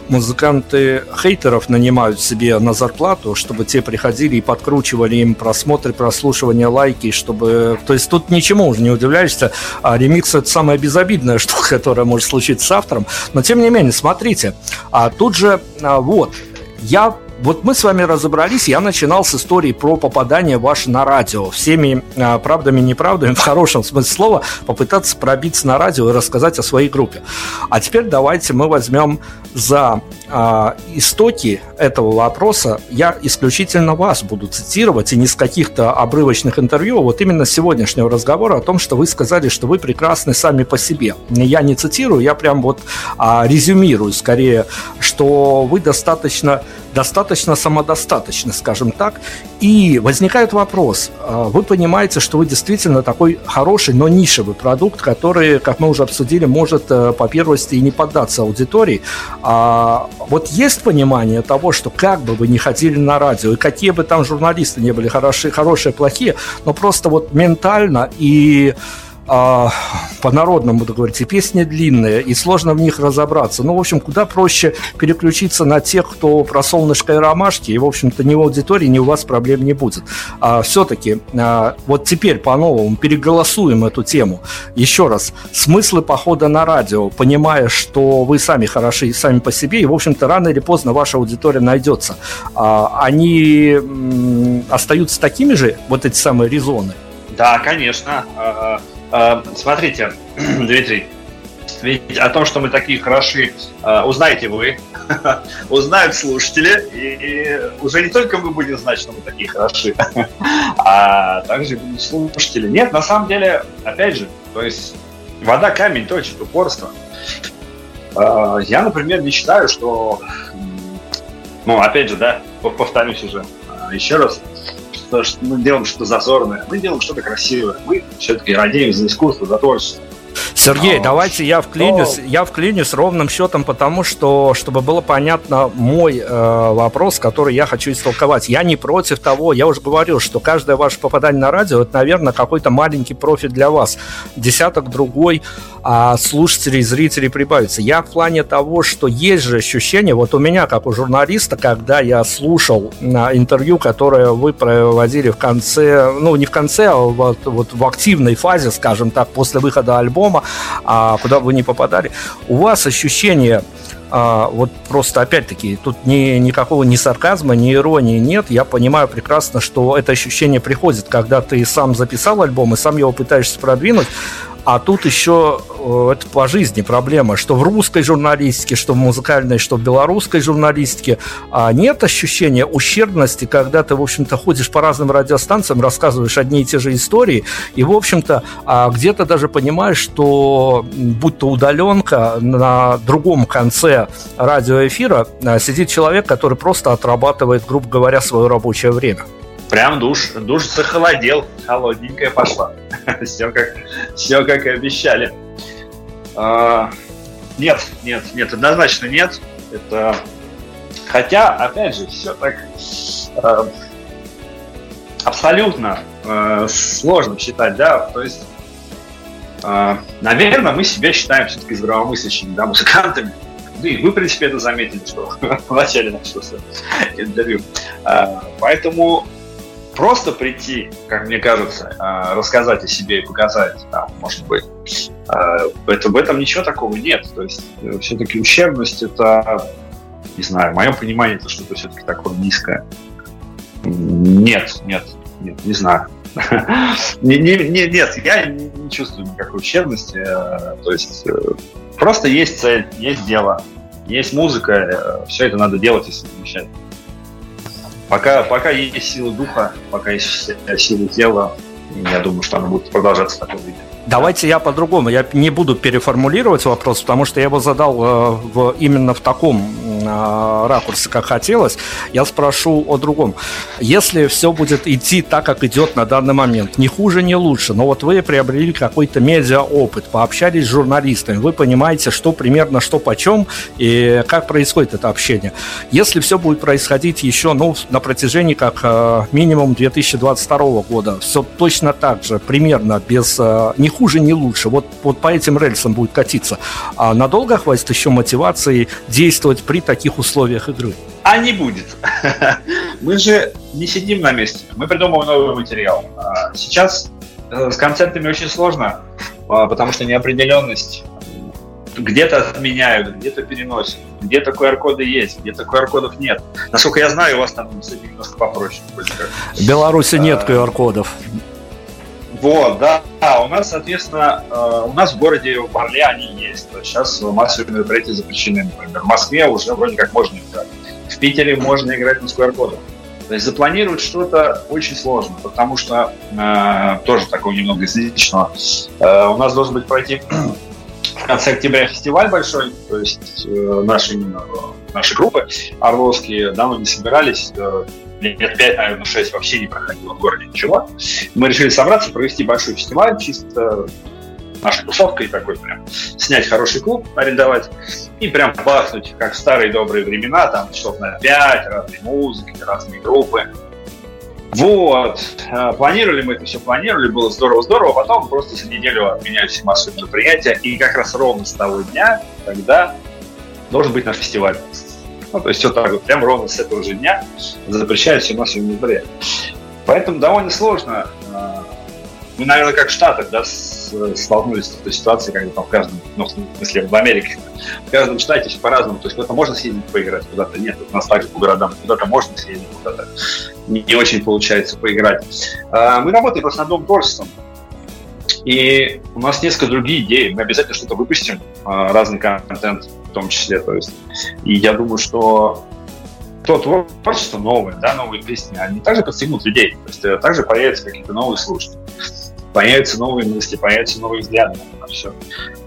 музыканты хейтеров нанимают себе на зарплату, чтобы те приходили и подкручивали им просмотры, прослушивания, лайки, чтобы... То есть тут ничему уже не удивляешься, а ремикс это самая безобидная *laughs* штука, которая может случиться с автором. Но тем не менее, смотрите, а тут же а, вот, я вот мы с вами разобрались, я начинал с истории про попадание ваше на радио. Всеми а, правдами и неправдами, *laughs* в хорошем смысле слова, попытаться пробиться на радио и рассказать о своей группе. А теперь давайте мы возьмем за а, истоки этого вопроса. Я исключительно вас буду цитировать, и не с каких-то обрывочных интервью, а вот именно с сегодняшнего разговора о том, что вы сказали, что вы прекрасны сами по себе. Я не цитирую, я прям вот а, резюмирую скорее, что вы достаточно достаточно самодостаточны, скажем так. И возникает вопрос, а, вы понимаете, что вы действительно такой хороший, но нишевый продукт, который, как мы уже обсудили, может э, по первости и не поддаться аудитории. А вот есть понимание того, что как бы вы ни ходили на радио, и какие бы там журналисты не были хорошие, хорошие, плохие, но просто вот ментально и по-народному буду говорить, и песни длинные, и сложно в них разобраться. Ну, в общем, куда проще переключиться на тех, кто про солнышко и ромашки, и, в общем-то, ни в аудитории, ни у вас проблем не будет. А, все-таки, а, вот теперь по-новому переголосуем эту тему. Еще раз, смыслы похода на радио, понимая, что вы сами хороши сами по себе, и, в общем-то, рано или поздно ваша аудитория найдется. А, они м- остаются такими же, вот эти самые резоны? Да, конечно. А, смотрите, *clears throat* Дмитрий, ведь о том, что мы такие хороши, а, узнаете вы, *laughs* узнают слушатели, и, уже не только мы будем знать, что мы такие хороши, *laughs* а также будут слушатели. Нет, на самом деле, опять же, то есть вода камень точит, упорство. А, я, например, не считаю, что, ну, опять же, да, повторюсь уже еще раз, что, мы делаем что-то зазорное, мы делаем что-то красивое. Мы все-таки радеем за искусство, за творчество. Сергей, давайте я вклинюсь, но... я вклинюсь ровным счетом, потому что, чтобы было понятно мой э, вопрос, который я хочу истолковать. Я не против того, я уже говорил, что каждое ваше попадание на радио, это, наверное, какой-то маленький профит для вас. Десяток другой а слушателей, зрителей прибавится. Я в плане того, что есть же ощущение, вот у меня, как у журналиста, когда я слушал на интервью, которое вы проводили в конце, ну, не в конце, а вот, вот в активной фазе, скажем так, после выхода альбома, а куда бы вы не попадали, у вас ощущение а, вот просто опять-таки тут ни, никакого ни сарказма, ни иронии нет. Я понимаю прекрасно, что это ощущение приходит, когда ты сам записал альбом и сам его пытаешься продвинуть, а тут еще э, это по жизни проблема, что в русской журналистике, что в музыкальной, что в белорусской журналистике а нет ощущения ущербности, когда ты, в общем-то, ходишь по разным радиостанциям, рассказываешь одни и те же истории, и, в общем-то, а где-то даже понимаешь, что будь то удаленка, на другом конце радиоэфира а, сидит человек, который просто отрабатывает, грубо говоря, свое рабочее время. Прям душ, душ захолодел, холодненькая пошла. *laughs* все, как, все как и обещали. А, нет, нет, нет, однозначно нет. Это... Хотя, опять же, все так э, абсолютно э, сложно считать, да, то есть, э, наверное, мы себя считаем все-таки здравомыслящими, да, музыкантами. Да и вы, в принципе, это заметили, что *laughs* в начале нашего интервью. Поэтому просто прийти, как мне кажется, а, рассказать о себе и показать, там, может быть, а, это, в этом ничего такого нет. То есть э, все-таки ущербность это, не знаю, в моем понимании это что-то все-таки такое низкое. Нет, нет, нет, не знаю. *laughs* не, не, не, нет, я не, чувствую никакой ущербности. Э, то есть э, просто есть цель, есть дело, есть музыка, все это надо делать и совмещать. Пока, пока есть сила духа, пока есть сила тела, я думаю, что она будет продолжаться в таком виде. Давайте я по-другому. Я не буду переформулировать вопрос, потому что я его задал э, в, именно в таком ракурсе, как хотелось. Я спрошу о другом. Если все будет идти так, как идет на данный момент, не хуже, не лучше, но вот вы приобрели какой-то медиа-опыт, пообщались с журналистами, вы понимаете, что примерно, что почем и как происходит это общение. Если все будет происходить еще ну, на протяжении как э, минимум 2022 года, все точно так же, примерно, без э, не хуже, не лучше, вот, вот по этим рельсам будет катиться, а надолго хватит еще мотивации действовать при таких условиях игры? А не будет. *laughs* Мы же не сидим на месте, мы придумываем новый материал. А сейчас э, с концертами очень сложно, а, потому что неопределенность где-то отменяют, где-то переносят, где-то QR-коды есть, где-то QR-кодов нет. Насколько я знаю, у вас там немножко попроще. В Беларуси нет QR-кодов. Вот, да. А у нас, соответственно, э, у нас в городе в Барле они есть. Сейчас массовые мероприятия запрещены, например. В Москве уже вроде как можно играть. В Питере можно играть на QR-кодах. То есть запланировать что-то очень сложно, потому что э, тоже такого немного из личного. Э, у нас должен быть пройти в конце октября фестиваль большой, то есть э, наши, именно, наши группы орловские давно не собирались, э, лет 5, наверное, 6 вообще не проходило в городе ничего. Мы решили собраться, провести большой фестиваль, чисто нашей тусовкой такой прям, снять хороший клуб, арендовать и прям бахнуть, как в старые добрые времена, там часов на 5, разные музыки, разные группы. Вот. Э, планировали мы это все, планировали, было здорово-здорово, потом просто за неделю отменяли все массовые мероприятия, и как раз ровно с того дня, когда должен быть наш фестиваль. Ну, то есть все так вот, прям ровно с этого же дня запрещают все массовые мероприятия. Поэтому довольно сложно. Э, мы, наверное, как в Штатах, да, столкнулись с этой ситуацией, когда там в каждом, ну, в смысле, в Америке, в каждом штате по-разному. То есть куда-то можно съездить поиграть, куда-то нет. У нас также по городам куда-то можно съездить, куда-то не, очень получается поиграть. А, мы работаем над новым творчеством. И у нас несколько другие идеи. Мы обязательно что-то выпустим, а, разный контент в том числе. То есть, и я думаю, что то творчество новое, да, новые песни, они также подстегнут людей. То есть э, также появятся какие-то новые слушатели появятся новые мысли, появятся новые взгляды на все.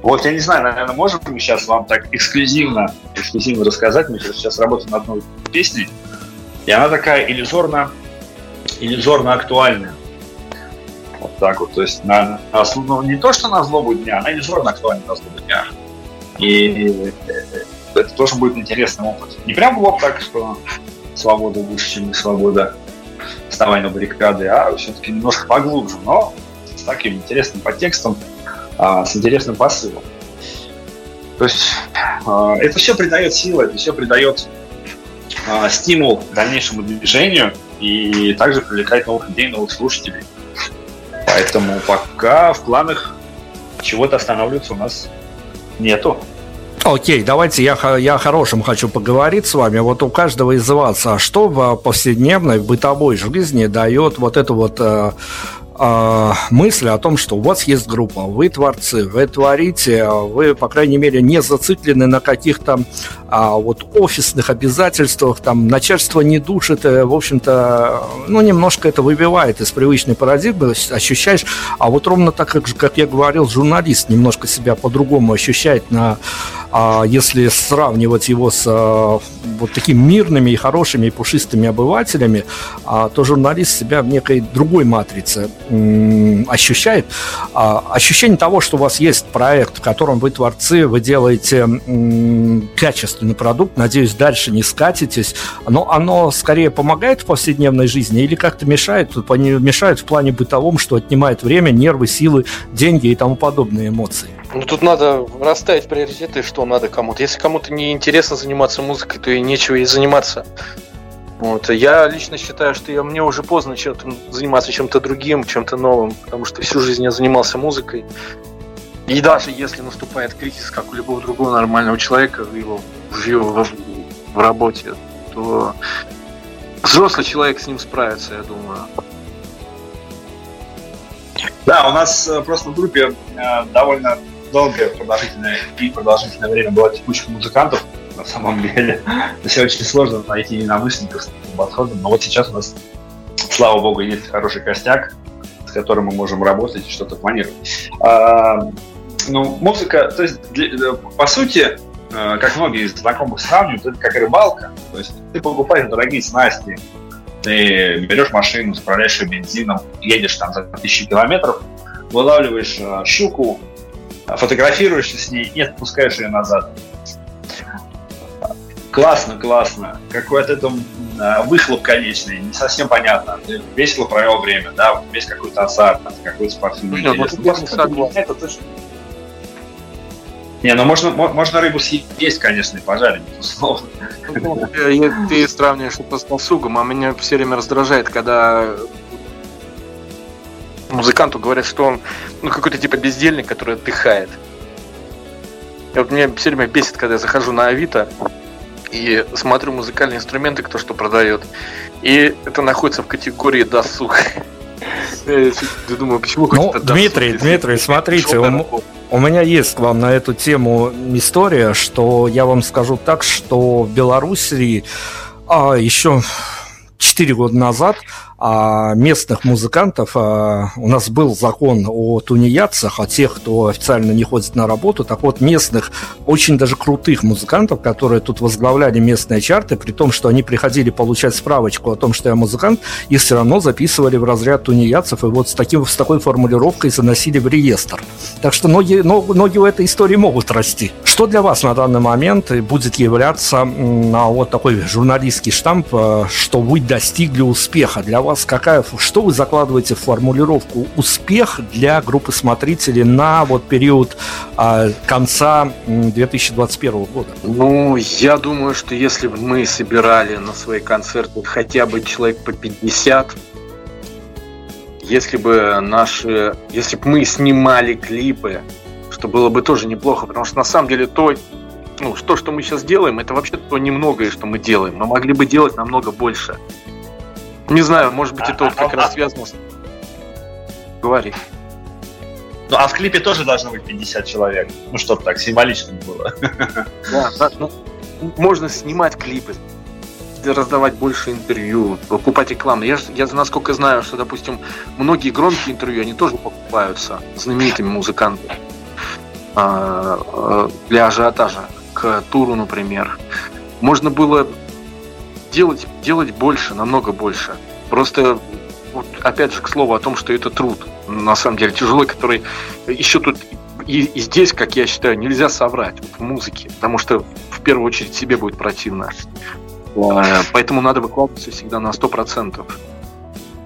Вот я не знаю, наверное, можем мы сейчас вам так эксклюзивно, эксклюзивно рассказать. Мы сейчас работаем над новой песней, и она такая иллюзорно, иллюзорно актуальная. Вот так вот. То есть на, на, ну, не то, что на злобу дня, она иллюзорно актуальна на злобу дня. И это тоже будет интересный опыт. Не прям вот так, что свобода выше, чем свобода, вставай на баррикады, а все-таки немножко поглубже. Но с таким интересным подтекстом, а, с интересным посылом. То есть а, это все придает силы, это все придает а, стимул дальнейшему движению и также привлекает новых людей, новых слушателей. Поэтому пока в планах чего-то останавливаться у нас нету. Окей, давайте я, я о хорошем хочу поговорить с вами. Вот у каждого из вас, а что в повседневной, бытовой жизни дает вот эту вот э, э, мысль о том, что у вас есть группа, вы творцы, вы творите, вы, по крайней мере, не зациклены на каких-то а, вот офисных обязательствах, там начальство не душит, э, в общем-то, ну, немножко это выбивает из привычной парадигмы, ощущаешь, а вот ровно так, как, как я говорил, журналист немножко себя по-другому ощущает на а если сравнивать его с а, вот такими мирными и хорошими и пушистыми обывателями, а, то журналист себя в некой другой матрице ощущает. А, ощущение того, что у вас есть проект, в котором вы творцы, вы делаете качественный продукт, надеюсь, дальше не скатитесь, но оно скорее помогает в повседневной жизни или как-то мешает, мешает в плане бытовом, что отнимает время, нервы, силы, деньги и тому подобные эмоции? Ну тут надо расставить приоритеты, что надо кому-то. Если кому-то не интересно заниматься музыкой, то и нечего и заниматься. Вот. Я лично считаю, что я, мне уже поздно чем-то заниматься чем-то другим, чем-то новым, потому что всю жизнь я занимался музыкой. И даже если наступает кризис, как у любого другого нормального человека, его в, в, в работе, то взрослый человек с ним справится, я думаю. Да, у нас э, просто в группе э, довольно долгое, продолжительное и продолжительное время была текучка музыкантов, на самом деле. *laughs* То есть очень сложно найти единомышленников с таким подходом. Но вот сейчас у нас, слава богу, есть хороший костяк, с которым мы можем работать и что-то планировать. А, ну, музыка, то есть, для, по сути, э, как многие из знакомых сравнивают, это как рыбалка. То есть ты покупаешь дорогие снасти, ты берешь машину, заправляешь ее бензином, едешь там за тысячи километров, вылавливаешь э, щуку, фотографируешься с ней и отпускаешь ее назад. Классно, классно. Какой от этого э, выхлоп конечный, не совсем понятно. Ты весело провел время, да, весь какой-то азарт, какой-то спортивный ну, интерес. Вот, это точно. Не, ну можно, можно рыбу съесть, конечно, и пожарить, безусловно. Ну, ты сравниваешь это с досугом, а меня все время раздражает, когда музыканту говорят, что он ну, какой-то типа бездельник, который отдыхает. И вот меня все время бесит, когда я захожу на Авито и смотрю музыкальные инструменты, кто что продает. И это находится в категории досуг. *laughs* Я думаю, почему ну, Дмитрий, Дмитрий, смотрите, у, у меня есть к вам на эту тему история, что я вам скажу так, что в Белоруссии а, еще 4 года назад местных музыкантов, а, у нас был закон о тунеядцах, о тех, кто официально не ходит на работу, так вот местных, очень даже крутых музыкантов, которые тут возглавляли местные чарты, при том, что они приходили получать справочку о том, что я музыкант, их все равно записывали в разряд тунеядцев, и вот с, таким, с такой формулировкой заносили в реестр. Так что ноги, ноги у этой истории могут расти. Что для вас на данный момент будет являться на вот такой журналистский штамп, э, что вы достигли успеха для вас? Вас какая, что вы закладываете в формулировку успех для группы смотрителей на вот период а, конца 2021 года? Ну, я думаю, что если бы мы собирали на свои концерты хотя бы человек по 50, если бы наши, если бы мы снимали клипы, что было бы тоже неплохо, потому что на самом деле то, ну, то, что мы сейчас делаем, это вообще то немногое, что мы делаем. Мы могли бы делать намного больше. Не знаю, может быть, это вот как раз связано с... Говори. Ну, а в клипе тоже должно быть 50 человек. Ну, чтобы так символично было. Да, да ну, можно снимать клипы, раздавать больше интервью, покупать рекламу. Я, я насколько знаю, что, допустим, многие громкие интервью, они тоже покупаются знаменитыми музыкантами а, а, для ажиотажа к туру, например. Можно было делать, делать больше, намного больше. Просто, вот, опять же, к слову о том, что это труд, на самом деле, тяжелый, который еще тут и, и здесь, как я считаю, нельзя соврать в музыке, потому что в первую очередь себе будет противно. А, поэтому надо выкладываться всегда на 100%.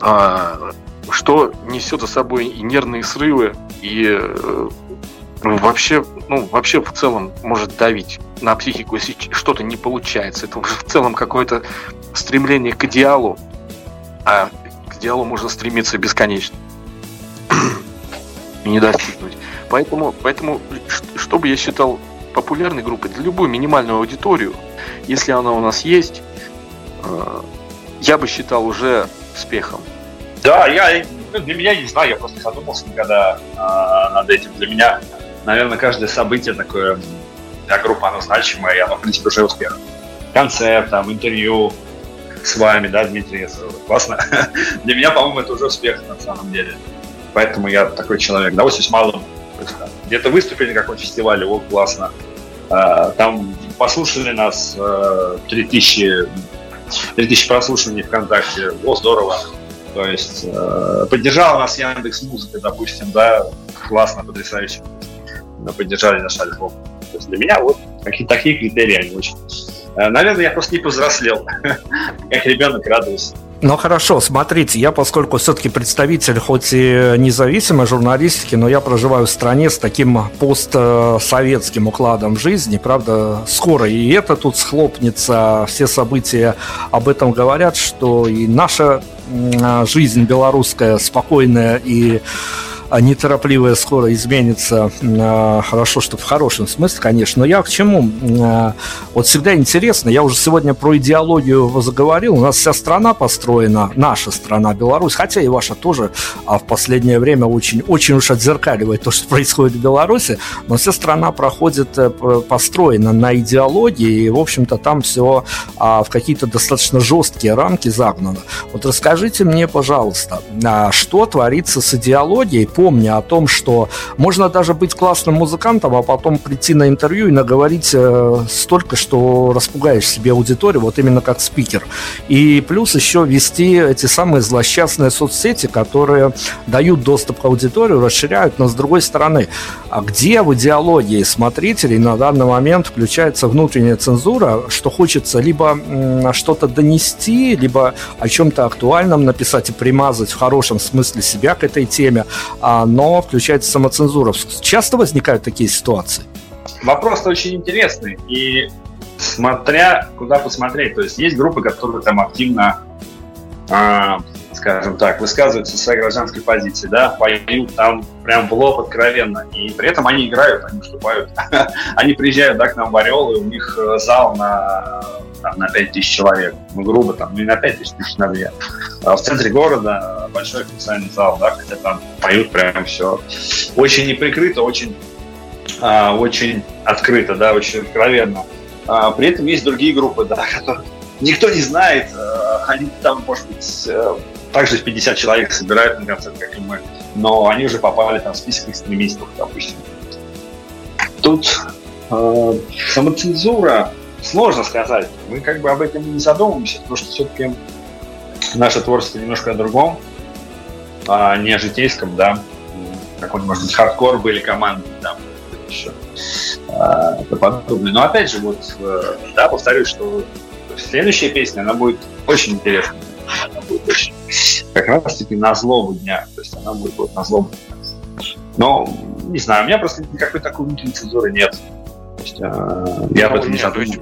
А, что несет за собой и нервные срывы, и э, вообще, ну, вообще в целом может давить на психику, если что-то не получается. Это уже в целом какое-то стремление к идеалу, а к идеалу можно стремиться бесконечно и не достигнуть. Поэтому, поэтому, что бы я считал популярной группой для любую минимальную аудиторию, если она у нас есть, э, я бы считал уже успехом. Да, я ну, для меня не знаю, я просто задумался никогда э, над этим. Для меня наверное, каждое событие такое для группы, оно значимое, и оно, в принципе, уже успех. Концерт, там, интервью с вами, да, Дмитрий, классно. *laughs* для меня, по-моему, это уже успех на самом деле. Поэтому я такой человек. Довольствуюсь малым. Где-то выступили на каком фестивале, о, классно. А, там послушали нас 3000, 3000 прослушиваний ВКонтакте, о, здорово. То есть э, поддержала нас Яндекс Музыка, допустим, да, классно, потрясающе поддержали наш альбом. То есть для меня вот какие такие критерии они очень. Э, наверное, я просто не повзрослел. *laughs* Как ребенок радуюсь. Ну хорошо, смотрите, я поскольку все-таки представитель хоть и независимой журналистики, но я проживаю в стране с таким постсоветским укладом жизни, правда, скоро и это тут схлопнется, все события об этом говорят, что и наша жизнь белорусская спокойная и неторопливая скоро изменится. А, хорошо, что в хорошем смысле, конечно. Но я к чему? А, вот всегда интересно, я уже сегодня про идеологию заговорил. У нас вся страна построена, наша страна, Беларусь, хотя и ваша тоже а в последнее время очень, очень уж отзеркаливает то, что происходит в Беларуси, но вся страна проходит, э, построена на идеологии, и, в общем-то, там все в какие-то достаточно жесткие рамки загнано. Вот расскажите мне, пожалуйста, что творится с идеологией, помня о том, что можно даже быть классным музыкантом, а потом прийти на интервью и наговорить э, столько, что распугаешь себе аудиторию, вот именно как спикер. И плюс еще вести эти самые злосчастные соцсети, которые дают доступ к аудитории, расширяют, но с другой стороны, а где в идеологии смотрителей на данный момент включается внутренняя цензура, что хочется либо что-то донести, либо о чем-то актуальном написать и примазать в хорошем смысле себя к этой теме, а, но включается самоцензура. Часто возникают такие ситуации? Вопрос очень интересный. И смотря куда посмотреть. То есть есть группы, которые там активно а, скажем так, высказываются своей гражданской позиции, да, поют там прям в лоб откровенно, и при этом они играют, они выступают. *laughs* они приезжают, да, к нам в Орел, и у них э, зал на, там, на 5 тысяч человек, ну, грубо там, не на 5 тысяч, *laughs* на 2. А в центре города большой официальный зал, да, хотя там поют прям все очень неприкрыто, очень, а, очень открыто, да, очень откровенно. А, при этом есть другие группы, да, *laughs* которые никто не знает, э, они там, может быть, э, также 50 человек собирают на концерт, как и мы, но они уже попали там в список экстремистов, допустим. Тут э, самоцензура, сложно сказать. Мы как бы об этом не задумываемся, потому что все-таки наше творчество немножко о другом, а не о житейском, да. Какой-нибудь, может быть, хардкор были команды, там, еще а, это подобное. Но опять же, вот, э, да, повторюсь, что следующая песня, она будет очень интересная. Она будет как раз таки на злобу дня. То есть она будет вот на злобу дня. Но, не знаю, у меня просто никакой такой внутренней цензуры нет. То есть, э, я об этом не задумываюсь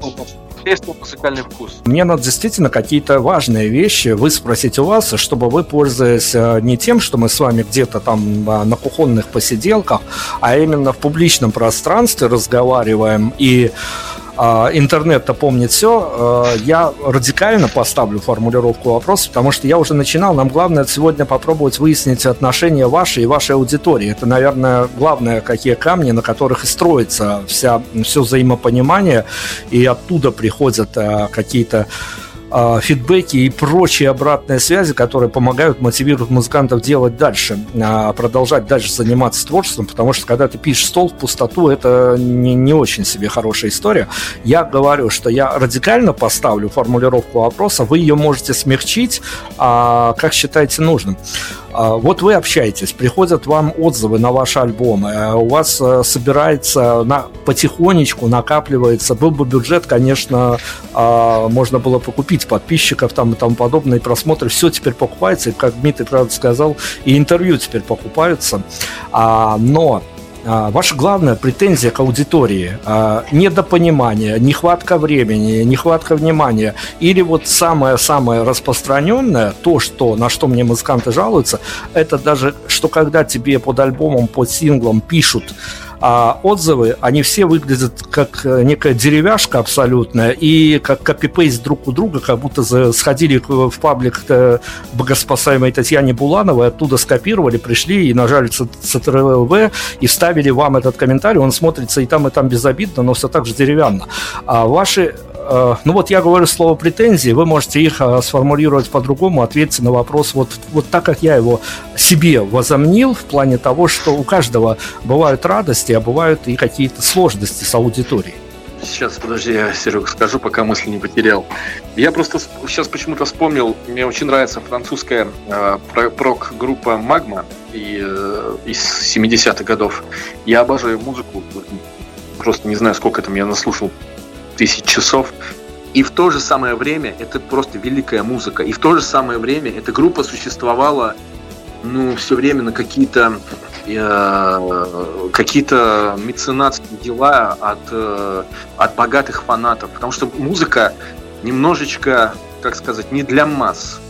музыкальный вкус. Мне надо действительно какие-то важные вещи выспросить у вас, чтобы вы, пользуясь э, не тем, что мы с вами где-то там э, на кухонных посиделках, а именно в публичном пространстве разговариваем и а, интернет-то помнит все, а, я радикально поставлю формулировку вопроса, потому что я уже начинал. Нам главное сегодня попробовать выяснить отношения вашей и вашей аудитории. Это, наверное, главное, какие камни, на которых и строится вся, все взаимопонимание, и оттуда приходят а, какие-то а, фидбэки и прочие обратные связи, которые помогают, мотивируют музыкантов делать дальше, а, продолжать дальше заниматься творчеством, потому что когда ты пишешь стол в пустоту, это не, не очень себе хорошая история. Я говорю, что я радикально поставлю формулировку вопроса, вы ее можете смягчить, а, как считаете нужным. А, вот вы общаетесь, приходят вам отзывы на ваш альбом, э, у вас э, собирается на, потихонечку, накапливается. Был бы бюджет, конечно, а, можно было покупить подписчиков там и тому подобное, и просмотры. Все теперь покупается, как Дмитрий правда сказал, и интервью теперь покупаются. А, но а, ваша главная претензия к аудитории а, – недопонимание, нехватка времени, нехватка внимания. Или вот самое-самое распространенное, то, что, на что мне музыканты жалуются, это даже, что когда тебе под альбомом, под синглом пишут а отзывы, они все выглядят как э, некая деревяшка абсолютная и как копипейст друг у друга, как будто сходили в паблик э, богоспасаемой Татьяне Булановой, оттуда скопировали, пришли и нажали Ctrl-V и вставили вам этот комментарий, он смотрится и там, и там безобидно, но все так же деревянно. А ваши ну вот я говорю слово претензии, вы можете их э, сформулировать по-другому, ответить на вопрос вот, вот так, как я его себе возомнил, в плане того, что у каждого бывают радости, а бывают и какие-то сложности с аудиторией. Сейчас, подожди, я, Серега, скажу, пока мысли не потерял. Я просто сейчас почему-то вспомнил, мне очень нравится французская э, прок-группа «Магма» э, из 70-х годов. Я обожаю музыку, просто не знаю, сколько там я наслушал тысяч часов. И в то же самое время это просто великая музыка. И в то же самое время эта группа существовала ну, все время на какие-то э, какие-то меценатские дела от, э, от богатых фанатов. Потому что музыка немножечко, как сказать, не для масс.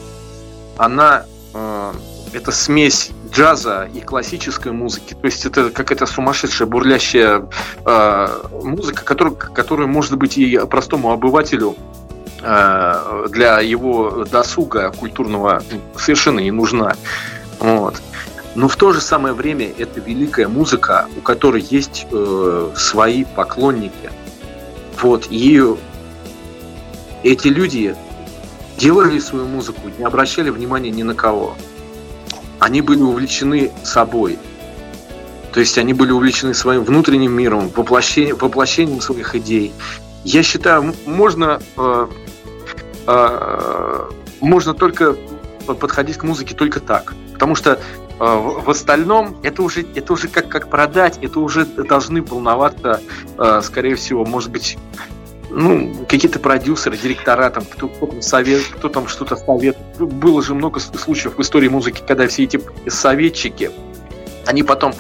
Она э, это смесь джаза и классической музыки. То есть это какая-то сумасшедшая, бурлящая э, музыка, которую, которую, может быть, и простому обывателю э, для его досуга культурного совершенно не нужна. Вот. Но в то же самое время это великая музыка, у которой есть э, свои поклонники. Вот. И эти люди делали свою музыку, не обращали внимания ни на кого они были увлечены собой. То есть они были увлечены своим внутренним миром, воплощением, воплощением своих идей. Я считаю, можно, э, э, можно только подходить к музыке только так. Потому что э, в остальном это уже, это уже как, как продать, это уже должны волноваться, э, скорее всего, может быть, ну, какие-то продюсеры, директора, там, кто, кто там совет, кто там что-то совет. Было же много случаев в истории музыки, когда все эти советчики, они потом,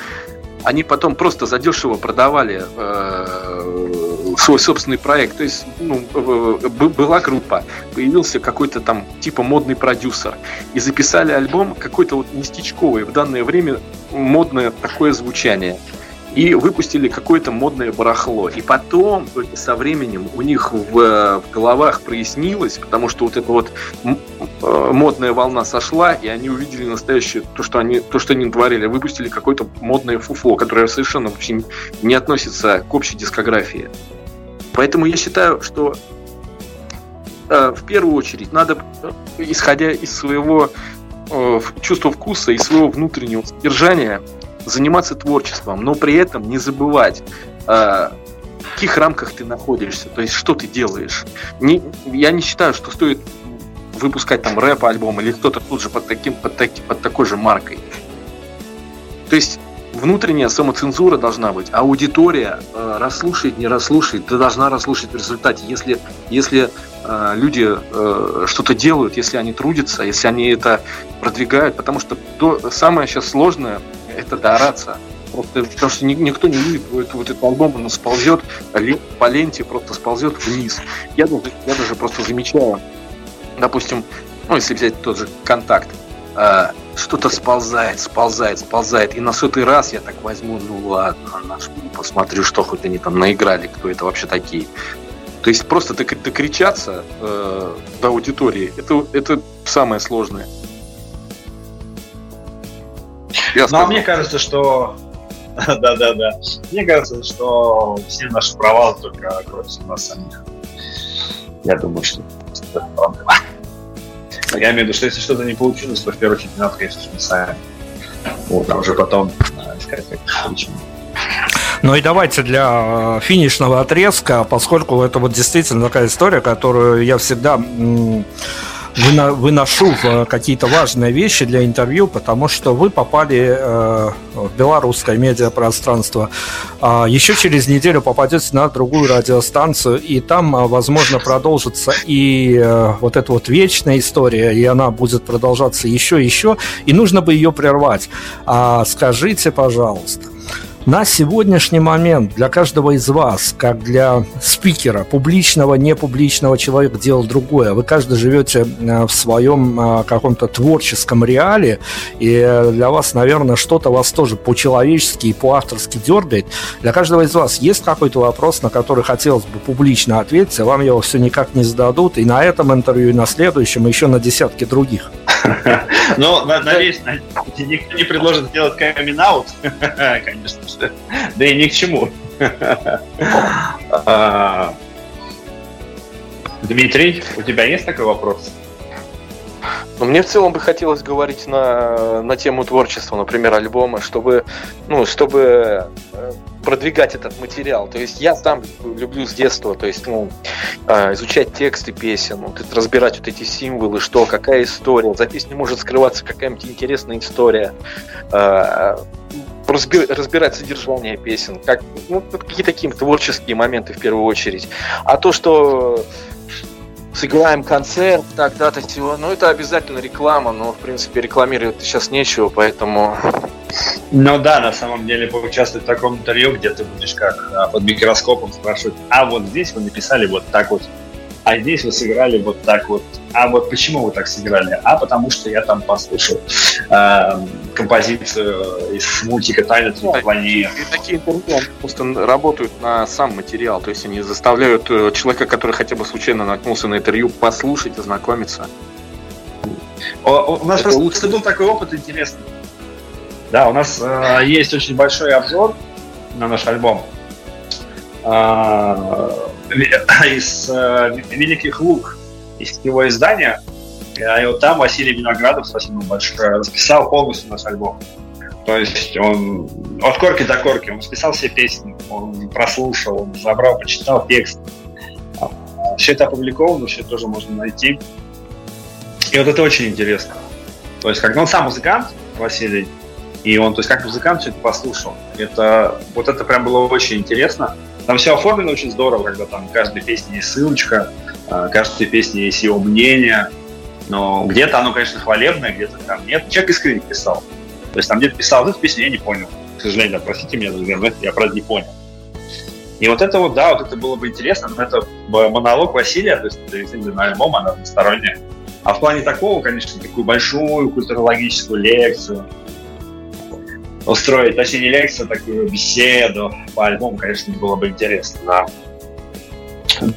они потом просто задешево продавали э, свой собственный проект. То есть, ну, была группа, появился какой-то там типа модный продюсер, и записали альбом какой-то вот местечковый, в данное время модное такое звучание – и выпустили какое-то модное барахло. И потом, только со временем, у них в, в головах прояснилось, потому что вот эта вот э, модная волна сошла, и они увидели настоящее, то, что они, то, что они творили, выпустили какое-то модное фуфло, которое совершенно вообще не относится к общей дискографии. Поэтому я считаю, что э, в первую очередь надо, э, исходя из своего э, чувства вкуса и своего внутреннего содержания, заниматься творчеством, но при этом не забывать, э, в каких рамках ты находишься, то есть что ты делаешь. Не, я не считаю, что стоит выпускать там рэп-альбом или кто-то тут же под, таким, под, таки, под такой же маркой. То есть внутренняя самоцензура должна быть, аудитория э, расслушает, не расслушает, ты должна расслушать в результате. Если, если э, люди э, что-то делают, если они трудятся, если они это продвигают, потому что то, самое сейчас сложное это доораться. Просто, потому что никто не видит, вот, вот этот альбом, он сползет по ленте, просто сползет вниз. Я даже, я даже просто замечаю, допустим, ну, если взять тот же контакт, э, что-то сползает, сползает, сползает, и на сотый раз я так возьму, ну ладно, нажму, посмотрю, что хоть они там наиграли, кто это вообще такие. То есть просто докричаться э, до аудитории, это, это самое сложное. Я ну, а мне кажется, что... *laughs* Да-да-да. Мне кажется, что все наши провалы только кроются у нас самих. Я думаю, что это проблема. Я имею в виду, что если что-то не получилось, то в первую очередь надо, конечно, мы сами. Вот, а уже потом искать как почему. Ну и давайте для финишного отрезка, поскольку это вот действительно такая история, которую я всегда выношу в какие-то важные вещи для интервью, потому что вы попали э, в белорусское медиапространство. А еще через неделю попадете на другую радиостанцию, и там, э, возможно, продолжится и э, вот эта вот вечная история, и она будет продолжаться еще и еще, и нужно бы ее прервать. А скажите, пожалуйста, на сегодняшний момент для каждого из вас, как для спикера, публичного, непубличного человека, дело другое. Вы каждый живете э, в своем э, каком-то творческом реале, и для вас, наверное, что-то вас тоже по-человечески и по-авторски дергает. Для каждого из вас есть какой-то вопрос, на который хотелось бы публично ответить, а вам его все никак не зададут, и на этом интервью, и на следующем, и еще на десятки других. *laughs* Ну, надеюсь, никто не предложит сделать камин *laughs* конечно же. Да и ни к чему. *laughs* А, Дмитрий, у тебя есть такой вопрос? Ну, мне в целом бы хотелось говорить на, на тему творчества, например, альбома, чтобы, ну, чтобы э, продвигать этот материал. То есть я сам люблю с детства, то есть, ну, а, изучать тексты песен, вот, разбирать вот эти символы, что, какая история. За песней может скрываться какая-нибудь интересная история а, разбирать содержание песен, как, ну, какие такие творческие моменты в первую очередь. А то, что сыграем концерт, так-то всего. Ну, это обязательно реклама, но, в принципе, рекламировать сейчас нечего, поэтому... Ну да, на самом деле, поучаствовать в таком интервью, где ты будешь как а, под микроскопом спрашивать, а вот здесь вы написали вот так вот а здесь вы сыграли вот так вот. А вот почему вы так сыграли? А потому что я там послушал э, композицию из мультика «Тайна планеты». И такие интервью просто работают на сам материал, то есть они заставляют э, человека, который хотя бы случайно наткнулся на интервью, послушать, ознакомиться. О, у нас Это просто был такой опыт интересный. Да, у нас э, есть очень большой обзор на наш альбом. Э, из э, Великих Луг, из его издания. И вот там Василий Виноградов, спасибо большое, расписал полностью наш альбом. То есть он от корки до корки, он списал все песни, он прослушал, он забрал, почитал текст. Все это опубликовано, все тоже можно найти. И вот это очень интересно. То есть, когда он сам музыкант, Василий, и он, то есть, как музыкант все это послушал. Это, вот это прям было очень интересно. Там все оформлено очень здорово, когда там каждой песне есть ссылочка, а, каждой песне есть его мнение, но где-то оно, конечно, хвалебное, где-то там нет. Человек искренне писал. То есть там где-то писал эту песню, я не понял. К сожалению, простите меня, друзья, я правда не понял. И вот это вот, да, вот это было бы интересно, но это монолог Василия, то есть это действительно альбом, она односторонняя. А в плане такого, конечно, такую большую культурологическую лекцию, устроить, точнее не лекцию, а такую беседу по альбому, конечно, было бы интересно, да.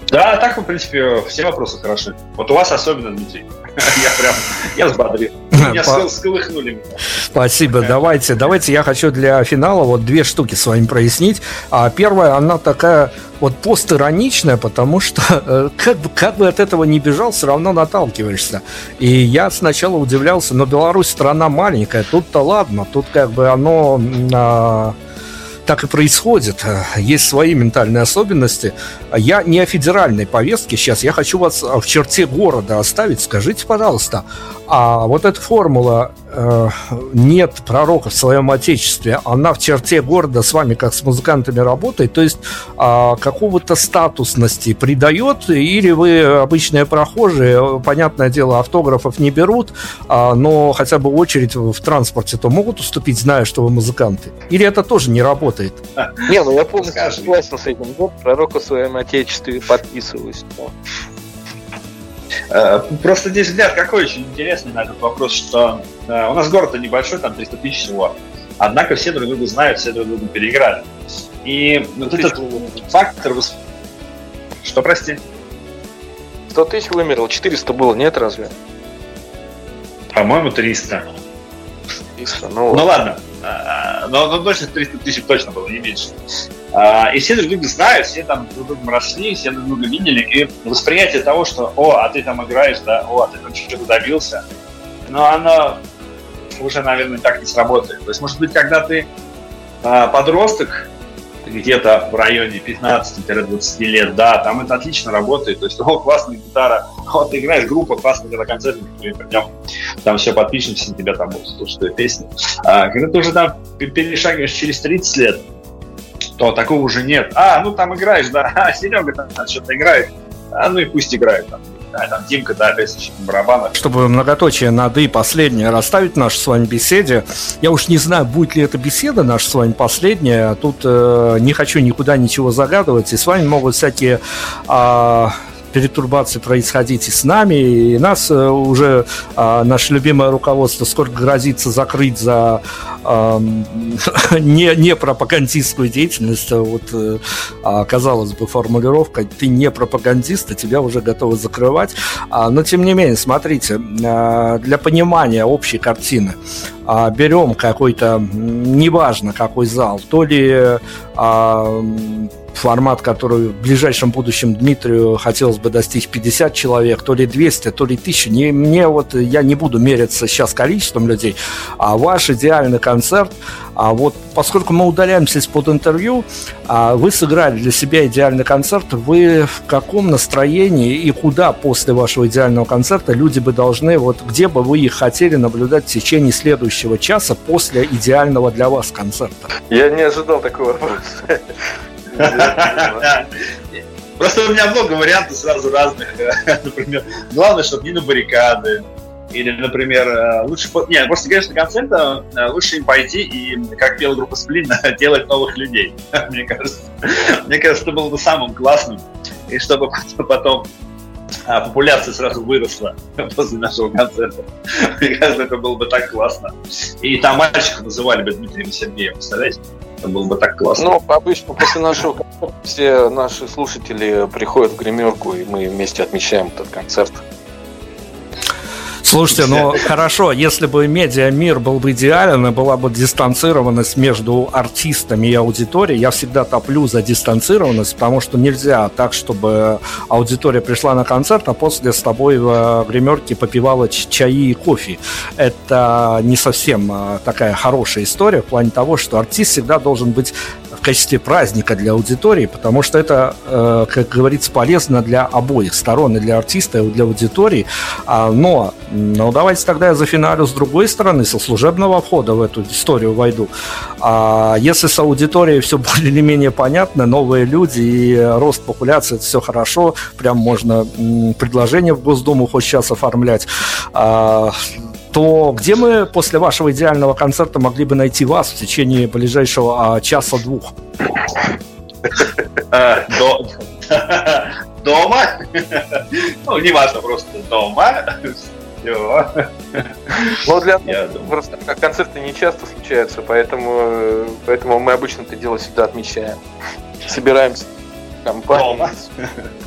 Да, так, в принципе, все вопросы хороши. Вот у вас особенно, Дмитрий. *laughs* Я прям, я взбодрил. Меня сколыхнули. Спасибо. Давайте, давайте я хочу для финала вот две штуки с вами прояснить. А первая, она такая вот постироничная, потому что *laughs* э, как бы, как бы от этого не бежал, все равно наталкиваешься. И я сначала удивлялся, но Беларусь страна маленькая, тут-то ладно, тут как бы оно... А, так и происходит. Есть свои ментальные особенности. Я не о федеральной повестке сейчас. Я хочу вас в черте города оставить. Скажите, пожалуйста, а вот эта формула э, «нет пророка в своем отечестве», она в черте города с вами, как с музыкантами, работает? То есть э, какого-то статусности придает? Или вы обычные прохожие, понятное дело, автографов не берут, э, но хотя бы очередь в транспорте то могут уступить, зная, что вы музыканты? Или это тоже не работает? *laughs* Не, ну я полностью согласен с этим. Вот пророка в своем отечестве подписываюсь. Э, просто здесь взгляд какой очень интересный на этот вопрос, что э, у нас город-то небольшой, там 300 тысяч всего. Однако все друг друга знают, все друг друга переиграли. И вот этот фактор... Что, прости? 100 тысяч вымерло, 400 было, нет разве? По-моему, 300. 300, ну, ну ладно. А, но, но точно 300 тысяч точно было, не меньше. А, и все друг друга знают, все там друг другом росли, все друг друга видели, и восприятие того, что «О, а ты там играешь, да, о, а ты там что-то добился», но оно уже, наверное, так не сработает. То есть, может быть, когда ты а, подросток, где-то в районе 15-20 лет, да, там это отлично работает. То есть, *laughs* о, классная гитара, о, ты играешь, группа, классная когда концерт, мы придем, там все подпишемся тебя, там будут слушать песни. А когда ты уже там перешагиваешь через 30 лет, то такого уже нет. А, ну там играешь, да, *laughs* а, Серега там что-то играет, а, ну и пусть играет там. Да, там Димка, да, опять барабана. Чтобы многоточие над и последнее расставить в нашей с вами беседе, я уж не знаю, будет ли эта беседа наша с вами последняя, тут э, не хочу никуда ничего загадывать, и с вами могут всякие э, перетурбации происходить и с нами, и нас э, уже а, наше любимое руководство сколько грозится закрыть за а, *laughs* не, не пропагандистскую деятельность. Вот, а, казалось бы, формулировка «ты не пропагандист», а тебя уже готовы закрывать. А, но, тем не менее, смотрите, а, для понимания общей картины а, берем какой-то, неважно какой зал, то ли а, формат, который в ближайшем будущем Дмитрию хотелось бы достичь 50 человек, то ли 200, то ли 1000. Не, мне вот, я не буду мериться сейчас количеством людей, а ваш идеальный концерт, а вот поскольку мы удаляемся из-под интервью, а вы сыграли для себя идеальный концерт, вы в каком настроении и куда после вашего идеального концерта люди бы должны, вот где бы вы их хотели наблюдать в течение следующего часа после идеального для вас концерта? Я не ожидал такого вопроса. *laughs* Просто у меня много вариантов сразу разных. Например, главное, чтобы не на баррикады. Или, например, э, лучше... Не, просто, конечно, концерта э, лучше им пойти и, как пела группа Сплин, делать новых людей. *laughs* Мне кажется. Мне кажется, это было бы самым классным. И чтобы потом а, популяция сразу выросла *laughs* после нашего концерта. Мне кажется, это было бы так классно. И там мальчиков называли бы Дмитрием Сергеем, представляете? Это было бы так классно. Ну, обычно после нашего все наши слушатели приходят в гримерку, и мы вместе отмечаем этот концерт. Слушайте, ну хорошо, если бы медиамир был бы идеален, и была бы дистанцированность между артистами и аудиторией, я всегда топлю за дистанцированность, потому что нельзя так, чтобы аудитория пришла на концерт, а после с тобой в гримерке попивала чаи и кофе. Это не совсем а, такая хорошая история в плане того, что артист всегда должен быть в качестве праздника для аудитории, потому что это, э, как говорится, полезно для обоих сторон, и для артиста, и для аудитории. А, но, ну, давайте тогда я зафиналю с другой стороны, со служебного входа в эту историю войду. А если с аудиторией все *laughs* более или менее понятно, новые люди и рост популяции, это все хорошо, прям можно предложение в Госдуму хоть сейчас оформлять. А, то где мы после вашего идеального концерта могли бы найти вас в течение ближайшего а, часа-двух? А, *laughs* дома? *laughs* Ну, не важно, просто дома. Ну, для нас просто концерты не часто случаются, поэтому, поэтому мы обычно это дело всегда отмечаем. Собираемся компании.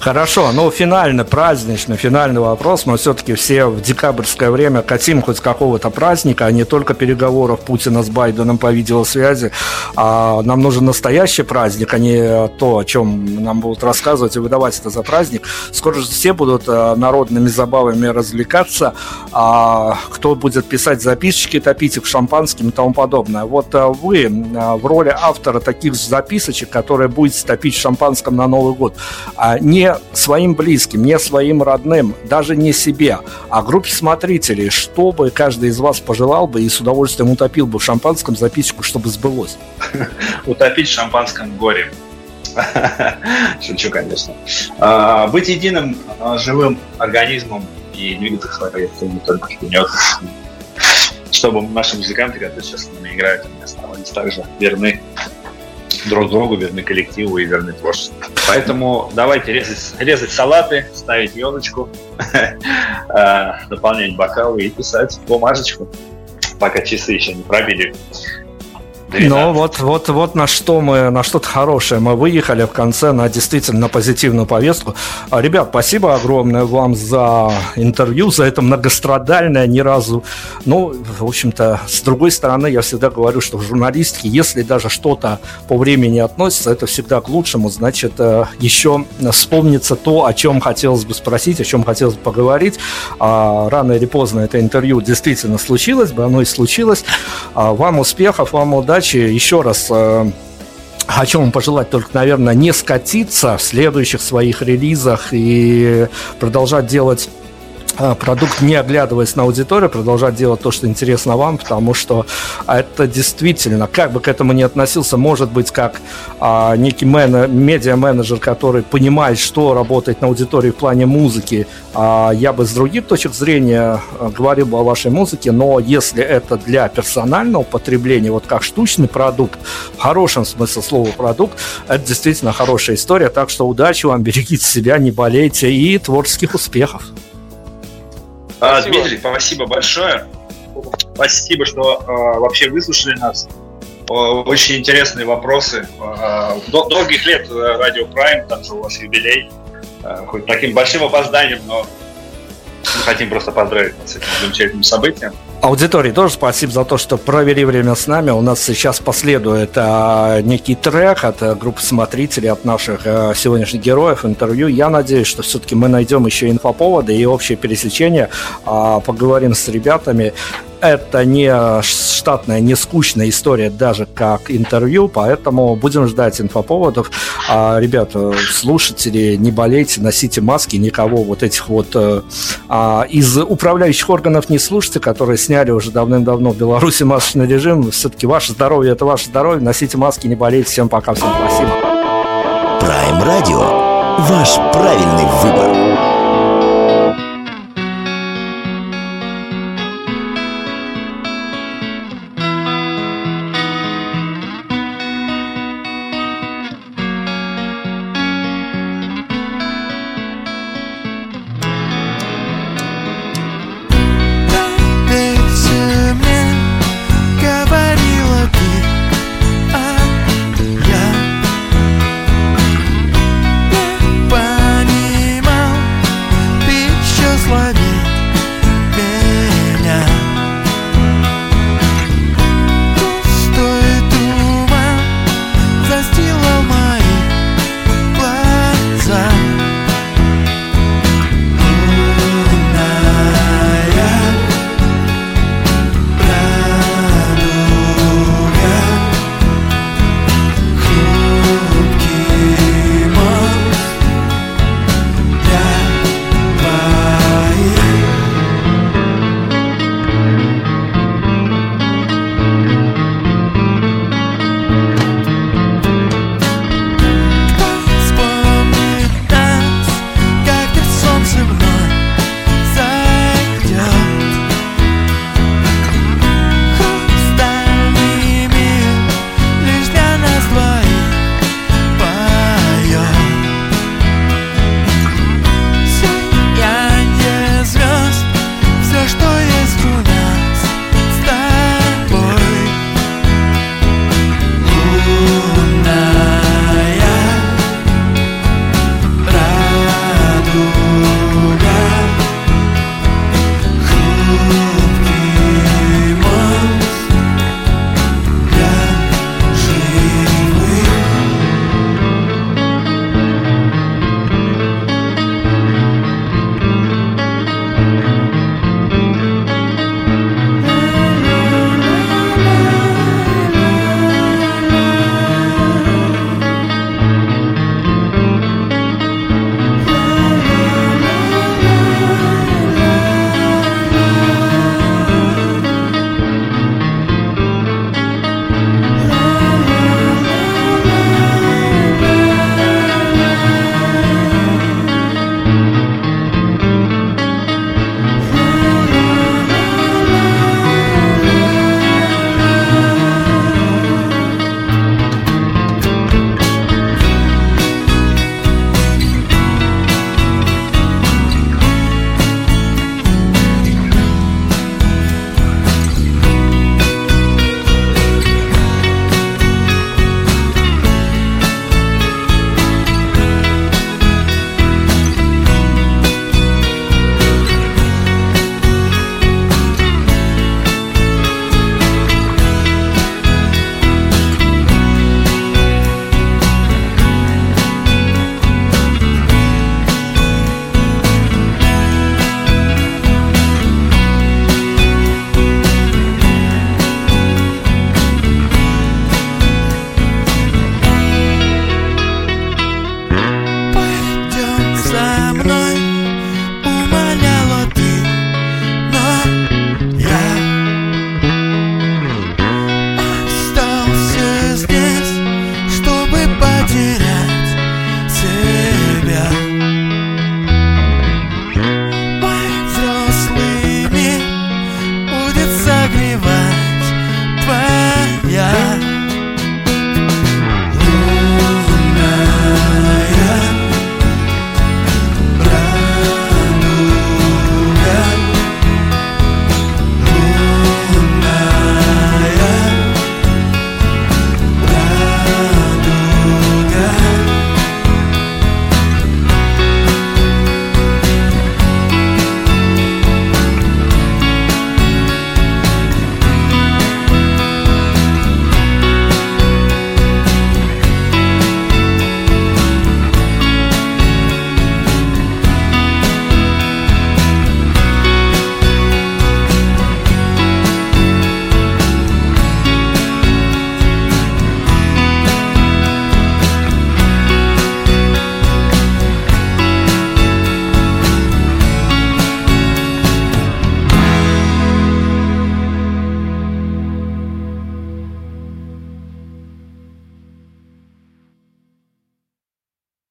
Хорошо, ну финальный, праздничный, финальный вопрос. Мы все-таки все в декабрьское время хотим хоть какого-то праздника, а не только переговоров Путина с Байденом по видеосвязи. А нам нужен настоящий праздник, а не то, о чем нам будут рассказывать и выдавать это за праздник. Скоро все будут э, народными забавами развлекаться. А кто будет писать записочки, топить их шампанским и тому подобное. Вот э, вы э, в роли автора таких записочек, которые будете топить в шампанском на Новый год, а не своим близким, не своим родным, даже не себе, а группе смотрителей, что бы каждый из вас пожелал бы и с удовольствием утопил бы в шампанском записку, чтобы сбылось? *laughs* Утопить в шампанском горе. *laughs* Шучу, конечно. А, быть единым а, живым организмом и двигаться своей не только вперед. Чтобы наши музыканты, которые сейчас с нами играют, они оставались также верны друг другу, верны коллективу и верны творчеству. Поэтому давайте резать, резать салаты, ставить елочку, *laughs* э, наполнять бокалы и писать бумажечку, пока часы еще не пробили 12. Ну вот, вот, вот на что мы, на что-то хорошее мы выехали в конце на действительно позитивную повестку. А, ребят, спасибо огромное вам за интервью, за это многострадальное ни разу. Ну, в общем-то, с другой стороны, я всегда говорю, что в журналистике, если даже что-то по времени относится, это всегда к лучшему, значит, э, еще вспомнится то, о чем хотелось бы спросить, о чем хотелось бы поговорить. А, рано или поздно это интервью действительно случилось бы, оно и случилось. А, вам успехов, вам удачи удачи. Еще раз э, Хочу вам пожелать только, наверное, не скатиться в следующих своих релизах и продолжать делать продукт, не оглядываясь на аудиторию, продолжать делать то, что интересно вам, потому что это действительно, как бы к этому ни относился, может быть, как а, некий мен, медиа-менеджер, который понимает, что работает на аудитории в плане музыки, а, я бы с других точек зрения а, говорил бы о вашей музыке, но если это для персонального потребления, вот как штучный продукт, в хорошем смысле слова продукт, это действительно хорошая история, так что удачи вам, *laughs* берегите себя, не болейте и творческих успехов. А, спасибо. Дмитрий, спасибо большое. Спасибо, что э, вообще выслушали нас. Очень интересные вопросы. Э, долгих лет э, Радио Прайм, там же у вас юбилей. Хоть таким большим опозданием, но мы хотим просто поздравить с этим замечательным событием. Аудитории тоже спасибо за то, что провели время с нами. У нас сейчас последует а, некий трек от а, группы смотрителей, от наших а, сегодняшних героев, интервью. Я надеюсь, что все-таки мы найдем еще инфоповоды и общее пересечение. А, поговорим с ребятами это не штатная, не скучная история, даже как интервью, поэтому будем ждать инфоповодов. А, ребята, слушатели, не болейте, носите маски, никого вот этих вот э, а, из управляющих органов не слушайте, которые сняли уже давным-давно в Беларуси масочный режим. Все-таки ваше здоровье – это ваше здоровье, носите маски, не болейте. Всем пока, всем спасибо. Prime Radio. Ваш правильный выбор.